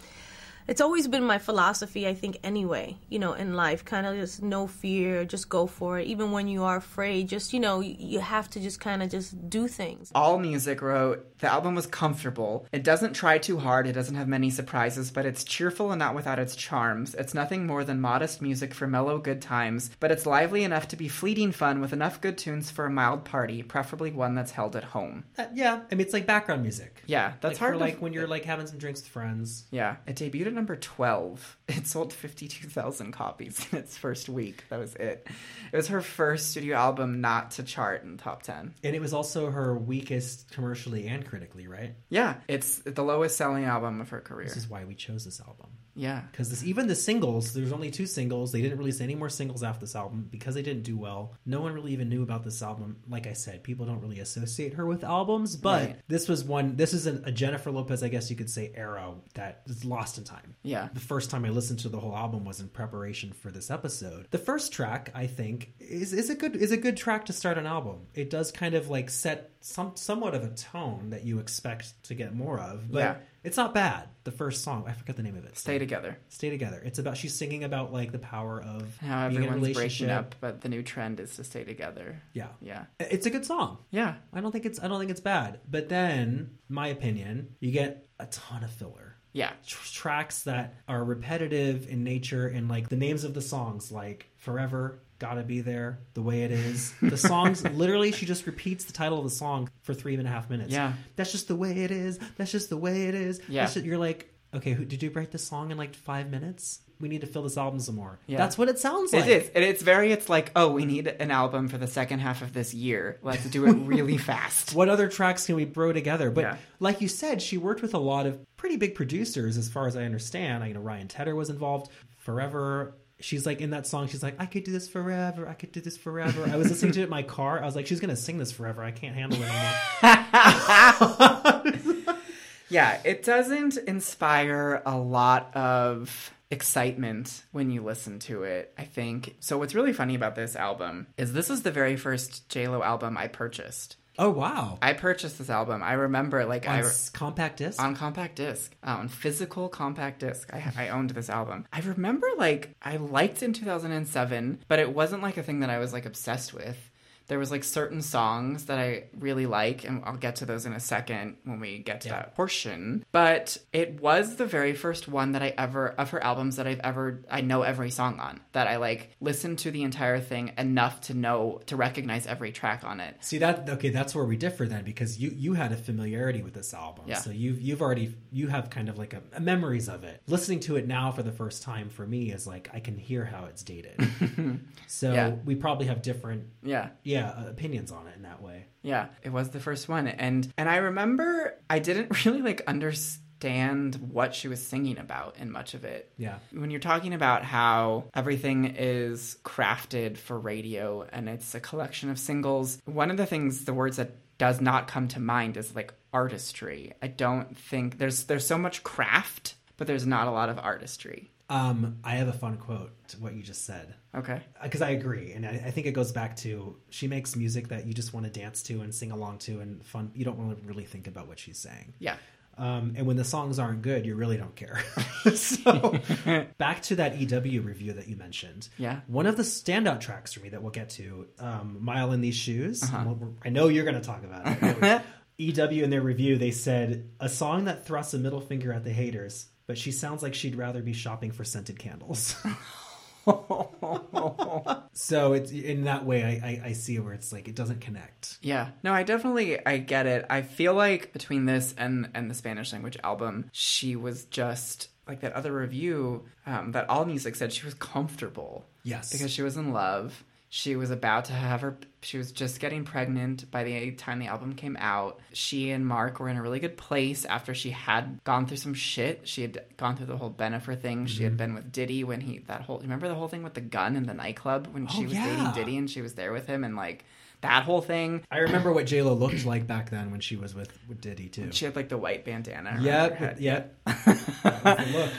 it's always been my philosophy. I think anyway. You know, in life, kind of just no fear, just go for it. Even when you are afraid, just you know, you, you have to just kind of just do things. All Music wrote, the album was comfortable. It doesn't try too hard, it doesn't have many surprises, but it's cheerful and not without its charms. It's nothing more than modest music for mellow good times, but it's lively enough to be fleeting fun with enough good tunes for a mild party, preferably one that's held at home. Uh, yeah, I mean it's like background music. Yeah, that's like hard for to- like when you're like having some drinks with friends. Yeah, it debuted at number 12. *laughs* It sold 52,000 copies in its first week. That was it. It was her first studio album not to chart in the top 10. And it was also her weakest commercially and critically, right? Yeah, it's the lowest selling album of her career. This is why we chose this album. Yeah. Because this, even the singles, there's only two singles. They didn't release any more singles after this album because they didn't do well. No one really even knew about this album. Like I said, people don't really associate her with albums, but Right. this was one. This is a, a Jennifer Lopez, I guess you could say, era that is lost in time. Yeah. The first time I listened to the whole album was in preparation for this episode. The first track, I think, is is a good is a good track to start an album. It does kind of like set some somewhat of a tone that you expect to get more of, but Yeah. It's not bad. The first song, I forget the name of it. Stay together. Stay together. It's about she's singing about like the power of How being in a everyone's breaking up, but the new trend is to stay together. Yeah, Yeah. it's a good song. Yeah. I don't think it's I don't think it's bad. But then, my opinion, you get a ton of filler. Yeah. Tr- tracks that are repetitive in nature and like the names of the songs like forever gotta be there the way it is the songs *laughs* literally she just repeats the title of the song for three and a half minutes Yeah. that's just the way it is that's just the way it is Yeah. Just- you're like okay who, did you write this song in like five minutes we need to fill this album some more Yeah. that's what it sounds like It is. And it's very, it's like, oh, we need an album for the second half of this year. Let's do it really *laughs* fast. what other tracks can we throw together? But Yeah. like you said, she worked with a lot of pretty big producers, as far as I understand. You know, Ryan Tedder was involved. Forever, she's like in that song. She's like, I could do this forever. I could do this forever. I was listening to it in my *laughs* car. I was like, she's gonna sing this forever. I can't handle it anymore. *laughs* Yeah, it doesn't inspire a lot of excitement when you listen to it, I think. So what's really funny about this album is this is the very first JLo album I purchased. Oh wow! I purchased this album. I remember like On I compact disc. on compact disc, uh, on physical compact disc. I, I owned this album. I remember like I liked in 2007, but it wasn't like a thing that I was like obsessed with. There was like certain songs that I really like, and I'll get to those in a second when we get to Yeah. that portion. But it was the very first one that I ever of her albums that I've ever I know every song on. That I like listened to the entire thing enough to know to recognize every track on it. See that okay? That's where we differ then, because you you had a familiarity with this album, Yeah. so you've you've already you have kind of like a, a memories of it. Listening to it now for the first time for me is like I can hear how it's dated. *laughs* so Yeah. we probably have different. Yeah. Yeah, yeah uh, opinions on it in that way. Yeah, it was the first one. And and I remember I didn't *laughs* really like understand what she was singing about in much of it. Yeah. When you're talking about how everything is crafted for radio and it's a collection of singles, one of the things the words that does not come to mind is like artistry. I don't think there's there's so much craft, but there's not a lot of artistry. Um, I have a fun quote to what you just said. Okay. because I agree, and I, I think it goes back to she makes music that you just want to dance to and sing along to and fun. You don't want to really think about what she's saying. Yeah. Um, and when the songs aren't good, you really don't care. *laughs* *laughs* so back to that EW review that you mentioned. Yeah. One of the standout tracks for me that we'll get to, um, "Mile in These Shoes." Well, I know you're going to talk about it. *laughs* EW in their review, they said a song that thrusts a middle finger at the haters, but she sounds like she'd rather be shopping for scented candles. *laughs* so it's in that way I, I, I see where it's like it doesn't connect. Yeah. No, I definitely I get it. I feel like between this and and the Spanish language album, she was just like that other review um, that All Music said she was comfortable. Yes. Because she was in love. She was about to have her she was just getting pregnant by the time the album came out. She and Marc were in a really good place after she had gone through some shit. She had gone through the whole Bennifer thing. She Mm-hmm. had been with Diddy when he that whole remember the whole thing with the gun in the nightclub when she Oh, was yeah. dating Diddy and she was there with him and like that whole thing. I remember what J Lo looked like back then when she was with, with Diddy too. She had like the white bandana. Yep. Yep. *laughs* Look.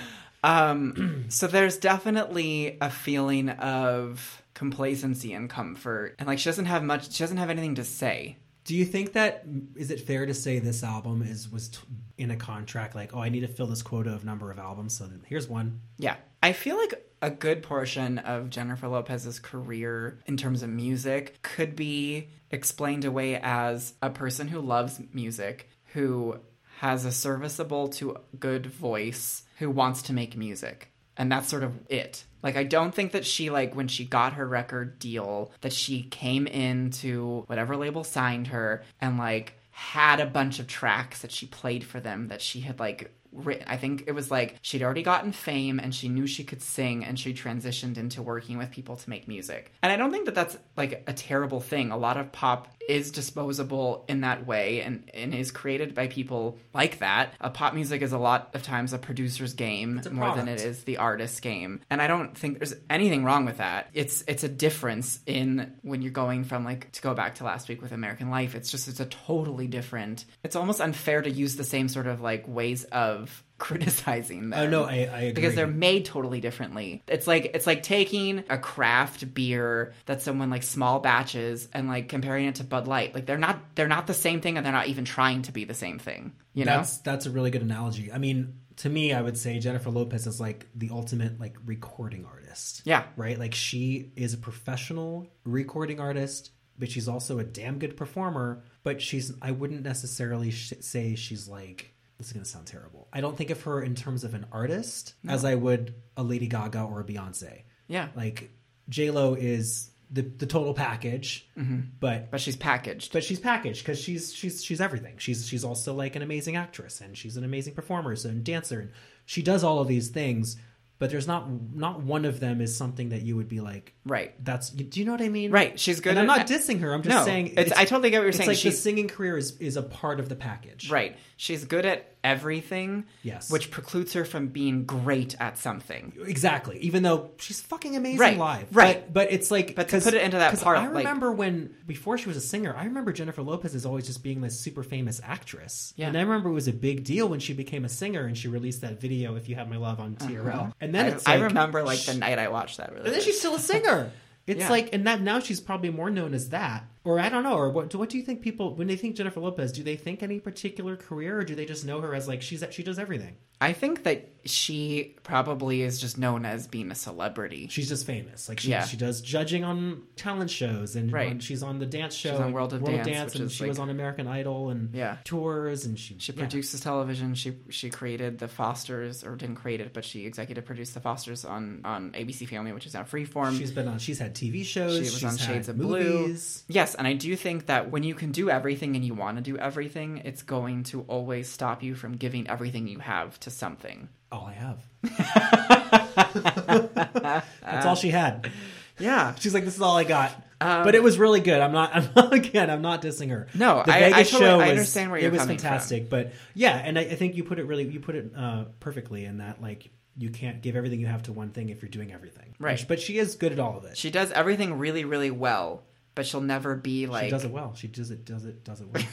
Um, *clears throat* so there's definitely a feeling of complacency and comfort, and like she doesn't have much. She doesn't have anything to say. Do you think that is it fair to say this album is was t- in a contract like oh I need to fill this quota of number of albums so then here's one Yeah, I feel like a good portion of Jennifer Lopez's career in terms of music could be explained away as a person who loves music, who has a serviceable to good voice, who wants to make music. And that's sort of it. Like I don't think that she like when she got her record deal that she came into whatever label signed her and like had a bunch of tracks that she played for them that she had like written. I think it was like she'd already gotten fame and she knew she could sing and she transitioned into working with people to make music. And I don't think that that's like a terrible thing. A lot of pop is disposable in that way and, and is created by people like that. A pop music is a lot of times a producer's game a more than it is the artist's game. And I don't think there's anything wrong with that. It's it's a difference in when you're going from like to go back to last week with American Life. It's just it's a totally different. It's almost unfair to use the same sort of like ways of *laughs* criticizing them. oh no I, I agree because they're made totally differently. It's like it's like taking a craft beer that someone like small batches and like comparing it to Bud Light. Like they're not they're not the same thing and they're not even trying to be the same thing. You know? that's that's a really good analogy I mean to me I would say Jennifer Lopez is like the ultimate like recording artist Yeah. right like she is a professional recording artist but she's also a damn good performer but she's I wouldn't necessarily sh- say she's like this is going to sound terrible. I don't think of her in terms of an artist as I would a Lady Gaga or a Beyonce. Yeah. Like J Lo is the the total package, mm-hmm. but But she's packaged. but she's packaged because she's she's she's everything. She's she's also like an amazing actress and she's an amazing performer and dancer and she does all of these things. But there's not not one of them is something that you would be like Right. That's do you know what I mean? Right. She's good And I'm not dissing her. I'm just No, saying it's- I totally get what you're it's saying. Like the singing career is is a part of the package. Right. She's good at everything. Yes. Which precludes her from being great at something. Exactly. Even though she's fucking amazing Right, live. right. But, but it's like But to put it into that part, I like- remember when before she was a singer, I remember Jennifer Lopez is always just being this super famous actress. Yeah. And I remember it was a big deal when she became a singer and she released that video "If You Have My Love" on TRL. And then Uh-huh. I, it's I remember like the night I watched that. Really and then she's still a singer. *laughs* It's Yeah. like, and that now she's probably more known as that, or I don't know, or what? What do you think people when they think Jennifer Lopez? Do they think any particular career, or do they just know her as like she's that she does everything? I think that she probably is just known as being a celebrity. She's just famous. Like she Yeah. she does judging on talent shows and Right. on- she's on the dance show, on World of Dance, which and she was on American Idol and Yeah. tours and she She yeah. produces television. She she created the Fosters, or didn't create it, but she executive produced the Fosters on on ABC Family, which is now Freeform. She's been on. She's had TV shows. She was she's on had Shades of Blue. movies. Yes, and I do think that when you can do everything and you want to do everything, it's going to always stop you from giving everything you have to something. All I have. *laughs* That's all she had. Yeah. She's like, this is all I got. but it was really good. I'm not. *laughs* I'm not again. I'm not dissing her. No, the I- I Vegas totally- show I understand where you're it was coming from. fantastic. But yeah, and I, I think you put it really. You put it uh, perfectly in that like you can't give everything you have to one thing if you're doing everything. Right. But she is good at all of it. She does everything really, really well, but she'll never be like. She does it well. She does it. Does it. Does it well.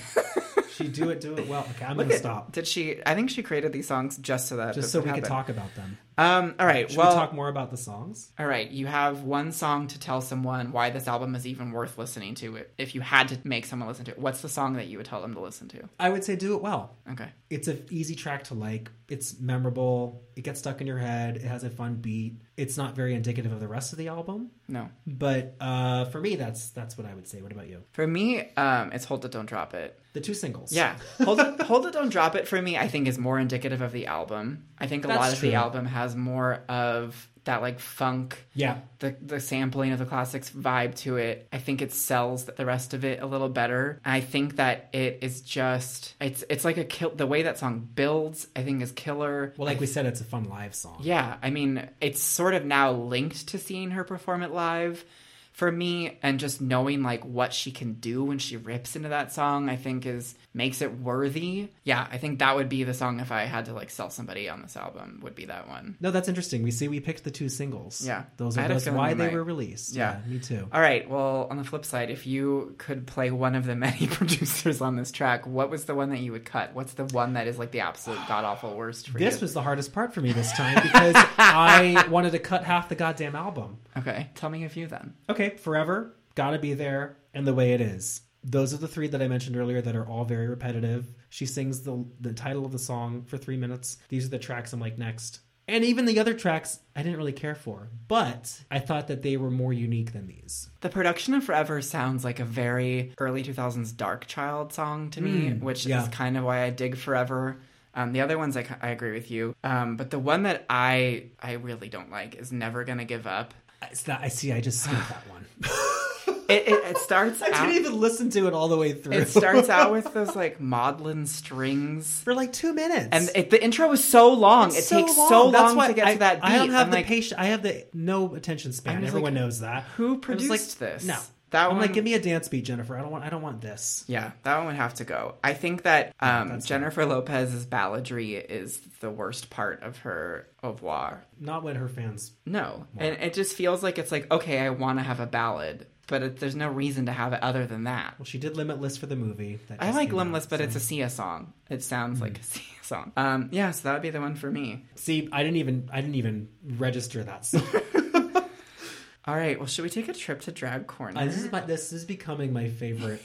*laughs* she do it. Do it well. Okay, I'm gonna at- stop. Did she? I think she created these songs just so that Just so we could happen. talk about them. Um. All right. Should well, we talk more about the songs? all right. You have one song to tell someone why this album is even worth listening to. If you had to make someone listen to it, what's the song that you would tell them to listen to? I would say do it well. Okay. it's an easy track to like. It's memorable. It gets stuck in your head. It has a fun beat. It's not very indicative of the rest of the album, No. but uh, for me, that's that's what I would say. What about you? For me, um, it's Hold It, Don't Drop It. The two singles. Yeah. Hold It, Hold It, Don't Drop It for me, I think is more indicative of the album. I think a That's lot of true. the album has more of that like funk yeah. the the sampling of the classics vibe to it. I think it sells the rest of it a little better. I think that it is just it's it's like a kill the way that song builds. I think is killer. Well, like we said, it's a fun live song. Yeah, I mean it's sort of now linked to seeing her perform it live. For me, and just knowing like what she can do when she rips into that song, I think is makes it worthy. Yeah, I think that would be the song if I had to like sell somebody on this album. Would be that one. No, that's interesting. We see we picked the two singles. Yeah. Those are that's why they might. were released. Yeah. me too. All right. Well, on the flip side, if you could play one of the many *laughs* producers on this track, what was the one that you would cut? What's the one that is like the absolute god awful worst for you? This you? was the hardest part for me this time because *laughs* I wanted to cut half the goddamn album. okay. Tell me a few then. Okay, Forever, Gotta Be There, and The Way It Is. Those are the three that I mentioned earlier that are all very repetitive. She sings the the title of the song for three minutes. These are the tracks I'm like next. And even the other tracks I didn't really care for, but I thought that they were more unique than these. The production of Forever sounds like a very early 2000s Darkchild song to me, Mm, which yeah. is kind of why I dig Forever. Um, the other ones, I, I agree with you. Um, but the one that I I really don't like is Never Gonna Give Up. It's not, I see. I just skipped that one. *laughs* It, it, it starts I out. didn't even listen to it all the way through. It starts out with *laughs* those like maudlin strings. for like two minutes, And it, the intro is so long. It's it takes so long to get I, to that beat. I don't have I'm the like, patience. I have the no attention span. Everyone like, knows that. who produced like, this? No, That I'm one, like, give me a dance beat, Jennifer. I don't want. I don't want this. Yeah, that one would have to go. I think that um, Jennifer Lopez's balladry is the worst part of her oeuvre. Not what her fans. No, and it just feels like it's like okay, I want to have a ballad, but it, there's no reason to have it other than that. Well, she did Limitless for the movie. That I like Limitless, out, but so- it's a Sia song. It sounds like a Sia song. Um, yeah, so that would be the one for me. See, I didn't even. I didn't even register that song. *laughs* All right, well, should we take a trip to Drag Corner? Uh, this is my. This is becoming my favorite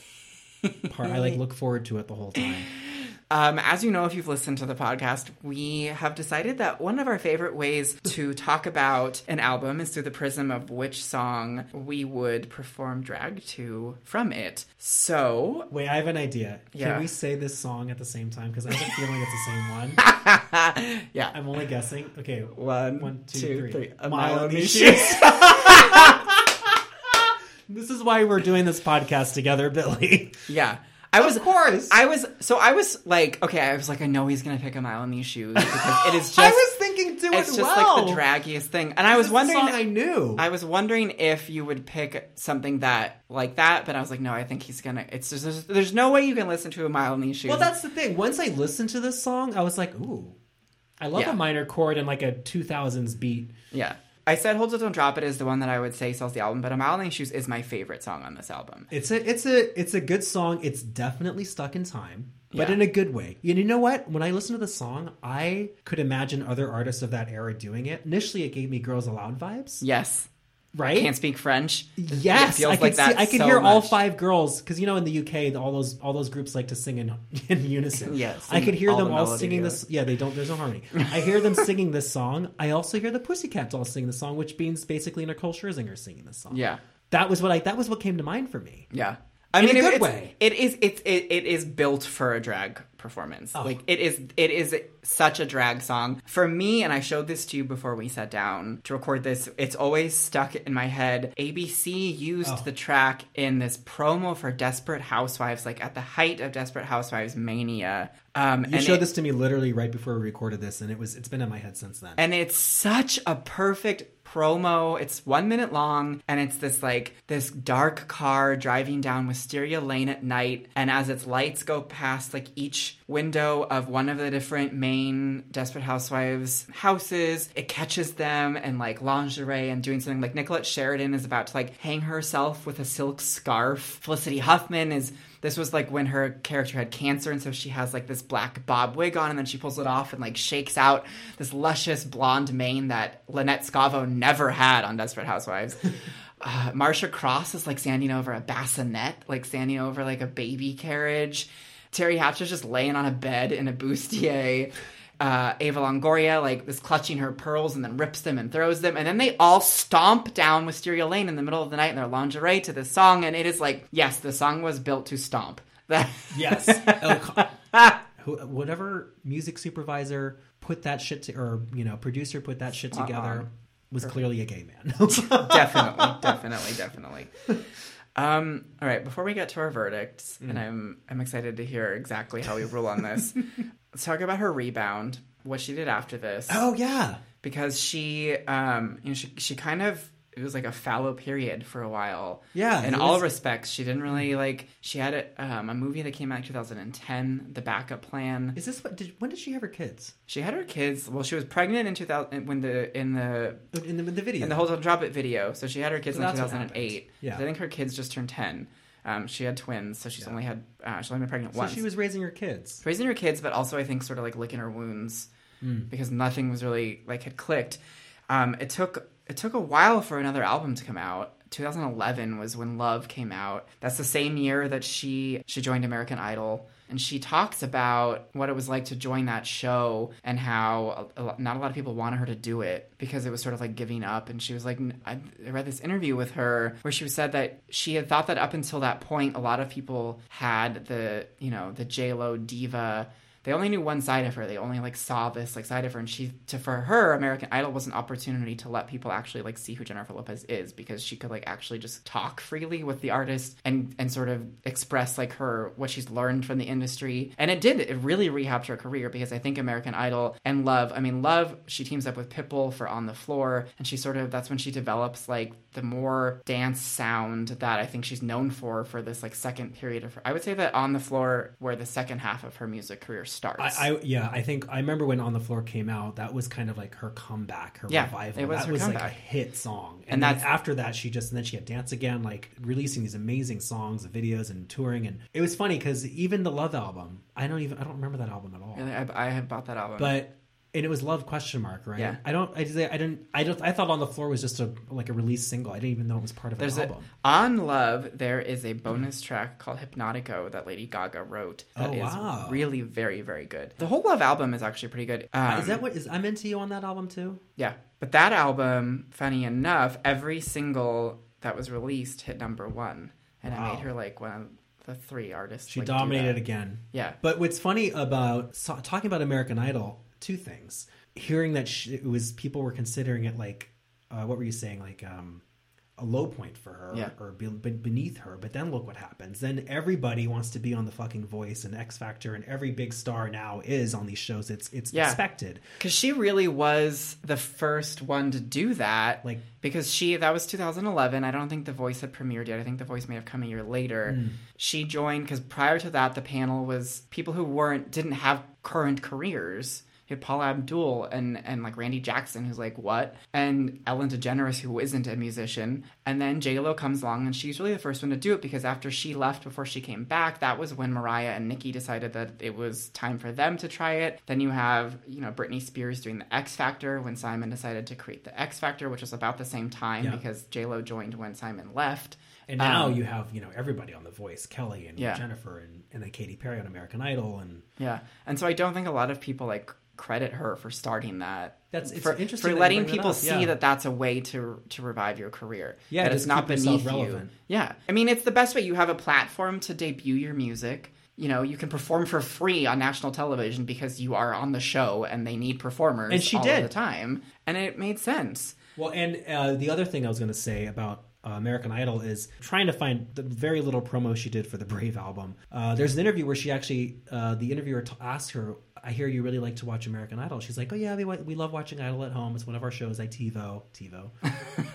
part. I like look forward to it the whole time. *laughs* Um, as you know, if you've listened to the podcast, we have decided that one of our favorite ways to talk about an album is through the prism of which song we would perform drag to from it. So, Wait, I have an idea. Yeah. Can we say this song at the same time? Because I have a feeling it's the same one. *laughs* yeah. I'm only guessing. Okay, One, One, two, two, three. three. A Mile mile in in these these shoes. this is why we're doing this podcast together, Billy. Yeah. I was, Of course. I was, so I was like, okay, I was like, I know he's gonna pick a mile in these shoes because it is *laughs* just, I was thinking do it's it just well. like the draggiest thing. And I was This is the wondering, I knew. I was wondering if you would pick something that like that, but I was like, no, I think he's gonna. It's just there's, there's no way you can listen to a mile in these shoes. well, that's the thing. Once I listened to this song, I was like, ooh, I love Yeah. a minor chord and like a 2000s beat. yeah. I said "Hold It, Don't Drop It" is the one that I would say sells the album, but "A Mile in Shoes" is my favorite song on this album. It's a it's a it's a good song. It's definitely stuck in time, but Yeah. in a good way. And you know what? When I listen to the song, I could imagine other artists of that era doing it. Initially, it gave me Girls Aloud vibes, Yes, right? can't speak French. Yes, I could like see, that. I could so hear all five girls because you know in the UK all those all those groups like to sing in *laughs* in unison. Yes, I could hear all them the all singing this. Yeah, they don't. There's no harmony. *laughs* I hear them singing this song. I also hear the Pussycats all singing the song, which means basically Nicole Scherzinger singing this song. Yeah, that was what I that was what came to mind for me. yeah. I In a mean, good it's, way. It is. It's. It, it is built for a drag performance. Oh. Like it is. It is such a drag song for me. And I showed this to you before we sat down to record this. It's always stuck in my head. ABC used Oh. the track in this promo for Desperate Housewives, like at the height of Desperate Housewives mania. Um, You showed it- this to me literally right before we recorded this, and it was it's been in my head since then. and it's such a perfect promo. It's one minute long, and it's this like this dark car driving down Wisteria Lane at night. And as its lights go past like each window of one of the different main Desperate Housewives houses, it catches them and like lingerie and doing something like Nicollette Sheridan is about to like hang herself with a silk scarf. Felicity Huffman is this was like when her character had cancer and so she has like this black bob wig on and then she pulls it off and like shakes out this luscious blonde mane that Lynette Scavo never had on Desperate Housewives. *laughs* uh, Marcia Cross is like standing over a bassinet, like standing over like a baby carriage. Teri Hatcher's just laying on a bed in a bustier uh, Eva Longoria like is clutching her pearls and then rips them and throws them, and then they all stomp down Wisteria Lane in the middle of the night in their lingerie to this song, and it is like, yes, the song was built to stomp. *laughs* Yes. *laughs* Who- Whatever music supervisor put that shit to, or you know, producer put that shit together was clearly a gay man. *laughs* definitely, definitely, definitely. Um, all right, before we get to our verdicts, and I'm I'm excited to hear exactly how we rule on this. Let's talk about her rebound, what she did after this. oh yeah. because she um you know she she kind of it was like a fallow period for a while. Yeah, In all was- respects, she didn't really like. She had a, um, a movie that came out in 2010, The Backup Plan. Is this what? Did, when did she have her kids? She had her kids. Well, she was pregnant in 2000 when the in the In the, in the video. in the Hold On Drop It video. So she had her kids So in 2008. happened. Yeah. I think her kids just turned 10. Um, she had twins, so she's only had uh, she's only been pregnant once. so once. she was raising her kids. raising her kids, but also I think sort of like licking her wounds because nothing was really like had clicked. Um, it took it took a while for another album to come out. 2011 was when Love came out. That's the same year that she she joined American Idol, and she talks about what it was like to join that show and how a, a, not a lot of people wanted her to do it because it was sort of like giving up. And she was like, I I read this interview with her where she said that she had thought that up until that point, a lot of people had the you know the J Lo diva they only knew one side of her. They only like saw this like side of her, and she to for her, American Idol was an opportunity to let people actually like see who Jennifer Lopez is because she could like actually just talk freely with the artist and and sort of express like her what she's learned from the industry. And it did. It really rehabbed her career because I think American Idol and Love. I mean, Love. She teams up with Pitbull for On the Floor, and she sort of that's when she develops like the more dance sound that I think she's known for for this like second period of her. I would say that On the Floor, where the second half of her music career starts. I, I yeah, I think I remember when On the Floor came out. That was kind of like her comeback, her Yeah, revival. it was that her was like a comeback. hit song, and, And that's- after that, she just and then she had Dance Again, like releasing these amazing songs, and videos, and touring. And it was funny because even the Love album, I don't even I don't remember that album at all. Really, I, I have bought that album. But and it was Love question mark, right? Yeah. I don't I, just- I didn't I don't I thought On the Floor was just a like a release single. I didn't even know it was part of there's an a, album. on Love. There is a bonus track called Hypnotico that Lady Gaga wrote. That Oh, is wow. really very very good. The whole Love album is actually pretty good. Um, is that what is I'm into you on that album too? Yeah, but that album, funny enough, every single that was released hit number one, and it made her like one of the three artists. She like, dominated that. again. Yeah. But what's funny about so, talking about American Idol, two things. Hearing that she, it was people were considering it like, uh, what were you saying? Like um, a low point for her Yeah. or be, be- beneath her. But then look what happens. Then everybody wants to be on the fucking Voice and X Factor, and every big star now is on these shows. It's it's Yeah. expected. Because she really was the first one to do that. Like- because she that was 2011. I don't think The Voice had premiered yet. I think The Voice may have come a year later. Hmm. She joined because prior to that, the panel was people who weren't didn't have current careers. You had Paula Abdul and and like Randy Jackson, who's like what, and Ellen DeGeneres, who isn't a musician, and then J Lo comes along, and she's really the first one to do it because after she left, before she came back, that was when Mariah and Nicki decided that it was time for them to try it. Then you have you know Britney Spears doing the X Factor when Simon decided to create the X Factor, which was about the same time Yeah. because J Lo joined when Simon left. And now Um, you have you know everybody on the Voice, Kelly and Yeah. Jennifer, and, and then Katy Perry on American Idol, and Yeah, and so I don't think a lot of people like credit her for starting that. That's- it's for, interesting for letting that people up, see that that's a way to to revive your career. Yeah, that it's not beneath you. Yeah, I mean it's the best way. You have a platform to debut your music. You know, you can perform for free on national television because you are on the show and they need performers. And she all did. the time, and it made sense. Well, and uh, the other thing I was going to say about uh, American Idol is trying to find the very little promo she did for the Brave album. Uh, there's an interview where she actually, uh, the interviewer t- asked her I hear you really like to watch American Idol. She's like, oh yeah, we we love watching Idol at home. It's one of our shows. I TiVo TiVo.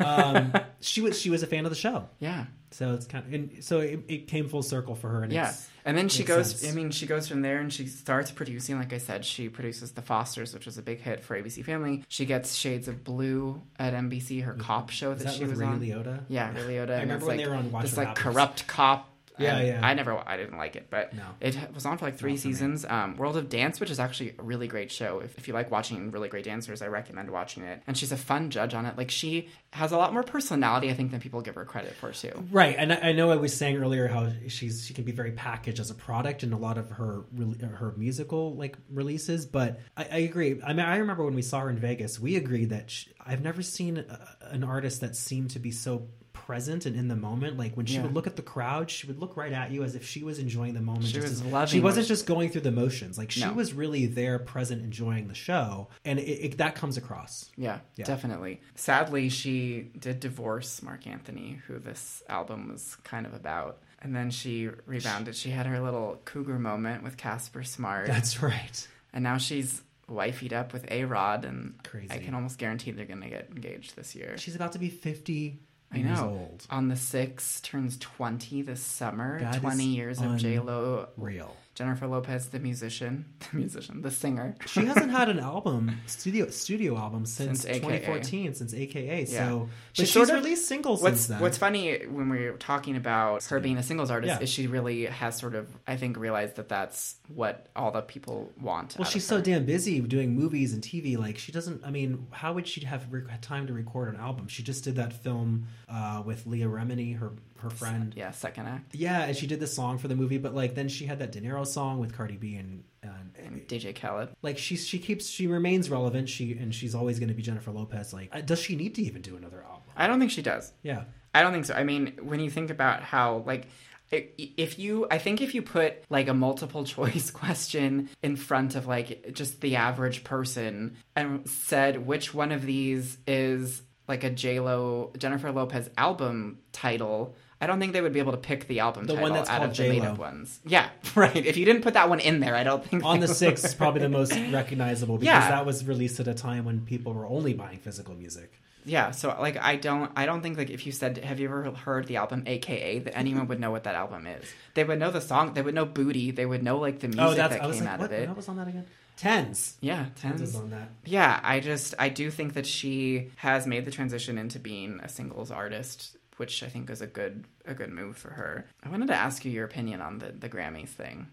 *laughs* um, she was she was a fan of the show, Yeah. So it's kind of and so it, it came full circle for her. And Yeah. And then she goes, sense. I mean, she goes from there and she starts producing. Like I said, she produces The Fosters, which was a big hit for ABC Family. She gets Shades of Blue at NBC, her cop show that, that she was Ray on. Liotta? Yeah, Ray Liotta. and remember when like they were on Watch this like Happens. corrupt cop. Yeah, and yeah. I never, I didn't like it, but No. it was on for like three Not seasons. Um, World of Dance, which is actually a really great show. If, if you like watching really great dancers, I recommend watching it. And she's a fun judge on it. Like she has a lot more personality, I think, than people give her credit for too. Right, and I, I know I was saying earlier how she's she can be very packaged as a product in a lot of her her musical like releases, but I, I agree. I mean, I remember when we saw her in Vegas, we agreed that she, I've never seen a, an artist that seemed to be so present and in the moment. Like when she Yeah. would look at the crowd, she would look right at you as if she was enjoying the moment. She just was as- loving She wasn't just going through the motions. Like she No. was really there, present, enjoying the show, and it, it, that comes across. Yeah, Yeah. definitely. Sadly, she did divorce Marc Anthony, who this album was kind of about. And then she rebounded. She had her little cougar moment with Casper Smart. That's right. and now she's wifeyed up with A Rod. And Crazy. I can almost guarantee they're going to get engaged this year. She's about to be fifty I know. old. On the 6th, turns 20 this summer. That is 20 years of J-Lo. Real. Jennifer Lopez, the musician. *laughs* The musician. The singer. She hasn't had an *laughs* album, studio studio album since, Since 2014, since AKA. Yeah. So, She but sort she's of- released singles What's since then. What's funny when we are talking about her being a singles artist Yeah. is she really has sort of I think realized that that's what all the people want. well, she's so damn busy doing movies and TV. Like she doesn't. I mean, how would she have time to record an album? She just did that film uh, with Leah Remini, her her friend. yeah second act Yeah, and she did the song for the movie. But like then she had that Dinero song with Cardi B and. and and DJ Khaled. like she she keeps she remains relevant she and she's always going to be Jennifer Lopez like uh, does she need to even do another album I don't think she does. yeah I don't think so. I mean, when you think about how like if you I think if you put like a multiple *laughs* choice question in front of like just the average person and said which one of these is like a J Lo Jennifer Lopez album title. I don't think they would be able to pick the album The title one that's out called of the made-up ones. Yeah, *laughs* right. If you didn't put that one in there, I don't think on the would. sixth is probably the *laughs* most recognizable because Yeah. that was released at a time when people were only buying physical music. Yeah, so like I don't I don't think like if you said have you ever heard the album AKA that anyone would know what that album is. They would know the song, they would know Booty, they would know like the oh, music Oh, that came like, out what? of it. What was on that again? Tens. Yeah, Tens is tens. on that. Yeah, I just I do think that she has made the transition into being a singles artist, which I think is a good a good move for her. I wanted to ask you your opinion on the the Grammys thing,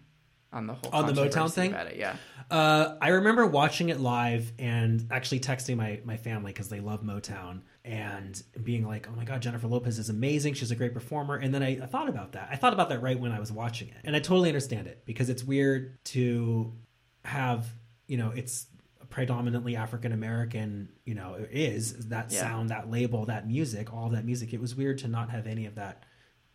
on the whole On the Motown thing? about it. Yeah, Uh, I remember watching it live and actually texting my, my family because they love Motown and being like, oh my God, Jennifer Lopez is amazing. She's a great performer. And then I, I thought about that. I thought about that right when I was watching it. And I totally understand it because it's weird to have, you know, it's predominantly African American, you know, is that Yeah. sound, that label, that music, all that music. It was weird to not have any of that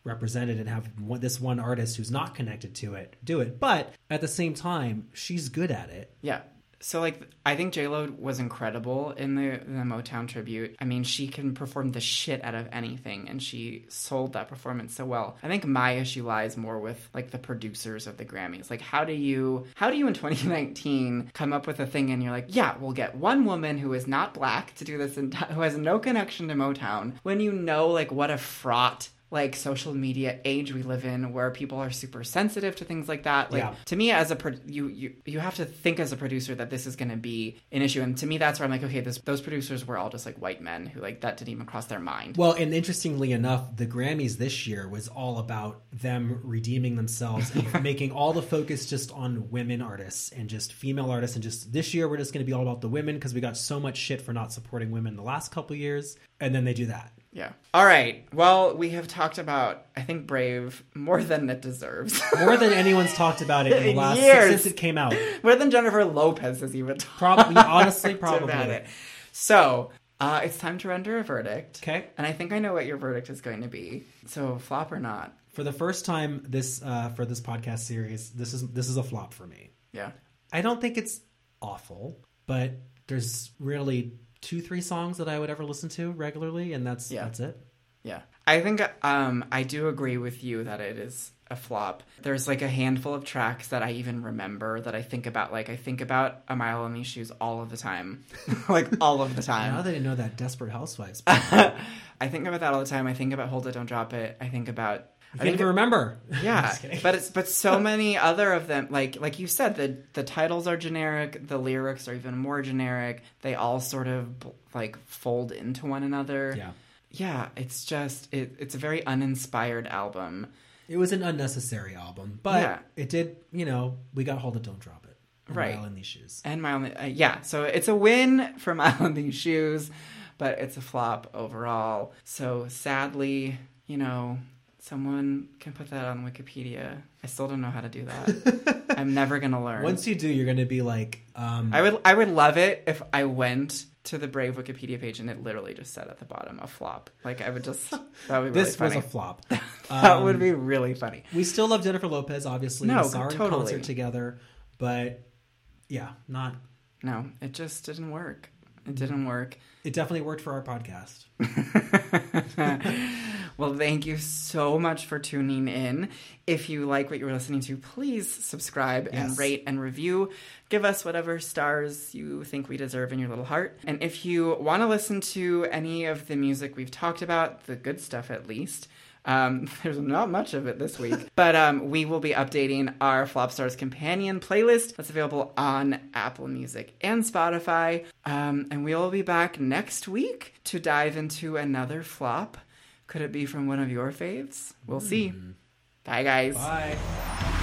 represented and have one, this one artist who's not connected to it do it. But at the same time, she's good at it. Yeah. So like I think J Lo was incredible in the the Motown tribute. I mean, she can perform the shit out of anything, and she sold that performance so well. I think my issue lies more with like the producers of the Grammys. Like, how do you how do you in *laughs* 2019 come up with a thing and you're like, yeah, we'll get one woman who is not black to do this, enti- *laughs* who has no connection to Motown, when you know like what a fraught like social media age we live in where people are super sensitive to things like that like Yeah. to me as a pro- you you you have to think as a producer that this is going to be an issue and to me that's where i'm like okay this, those producers were all just like white men who like that didn't even cross their mind Well, and interestingly enough, the Grammys this year was all about them redeeming themselves and *laughs* making all the focus just on women artists and just female artists. And just this year, we're just going to be all about the women because we got so much shit for not supporting women the last couple years. And then they do that. Yeah all right well we have talked about i think brave more than it deserves More than *laughs* anyone's talked about it in the last years. since it came out. more than jennifer lopez has even talked Probably, honestly, about probably. it so uh, it's time to render a verdict Okay. and i think i know what your verdict is going to be so flop or not For the first time this uh, for this podcast series, this is this is a flop for me. yeah I don't think it's awful, but there's really two, three songs that I would ever listen to regularly, and that's Yeah. that's it. Yeah. I think um, I do agree with you that it is a flop. There's like a handful of tracks that I even remember that I think about. Like I think about A Mile in These Shoes all of the time, *laughs* like all of the *laughs* time. Now that I know that Desperate Housewives, *laughs* I think about that all the time. I think about Hold It, Don't Drop It. I think about. I can't even remember. yeah, *laughs* but it's but so many other of them, like like you said, the the titles are generic, the lyrics are even more generic. They all sort of like fold into one another. yeah, yeah, it's just it, it's a very uninspired album. it was an unnecessary album, but Yeah. it did. You know, we got hold of Don't Drop It. and Right. Mile in these shoes. And Mile, in- uh, yeah, so it's a win for Mile in These Shoes, but it's a flop overall. So sadly, you know, someone can put that on Wikipedia. I still don't know how to do that. *laughs* I'm never gonna learn. Once you do, you're going to be like, um, I would I would love it if I went to the Brave Wikipedia page and it literally just said at the bottom a flop. Like I would just that would be *laughs* this really was a flop. *laughs* that Um, would be really funny. We still love Jennifer Lopez, obviously. No, we saw her totally. concert together, but yeah, not. No, it just didn't work. It didn't work. It definitely worked for our podcast. Well, thank you so much for tuning in. If you like what you were listening to, please subscribe and rate and review. Give us whatever stars you think we deserve in your little heart. And if you want to listen to any of the music we've talked about, the good stuff at least, um, *laughs* there's not much of it this week, *laughs* but um, we will be updating our Flop Stars Companion playlist that's available on Apple Music and Spotify. Um, and we will be back next week to dive into another flop. Could it be from one of your faves? We'll see. Hmm. Bye, guys. Bye.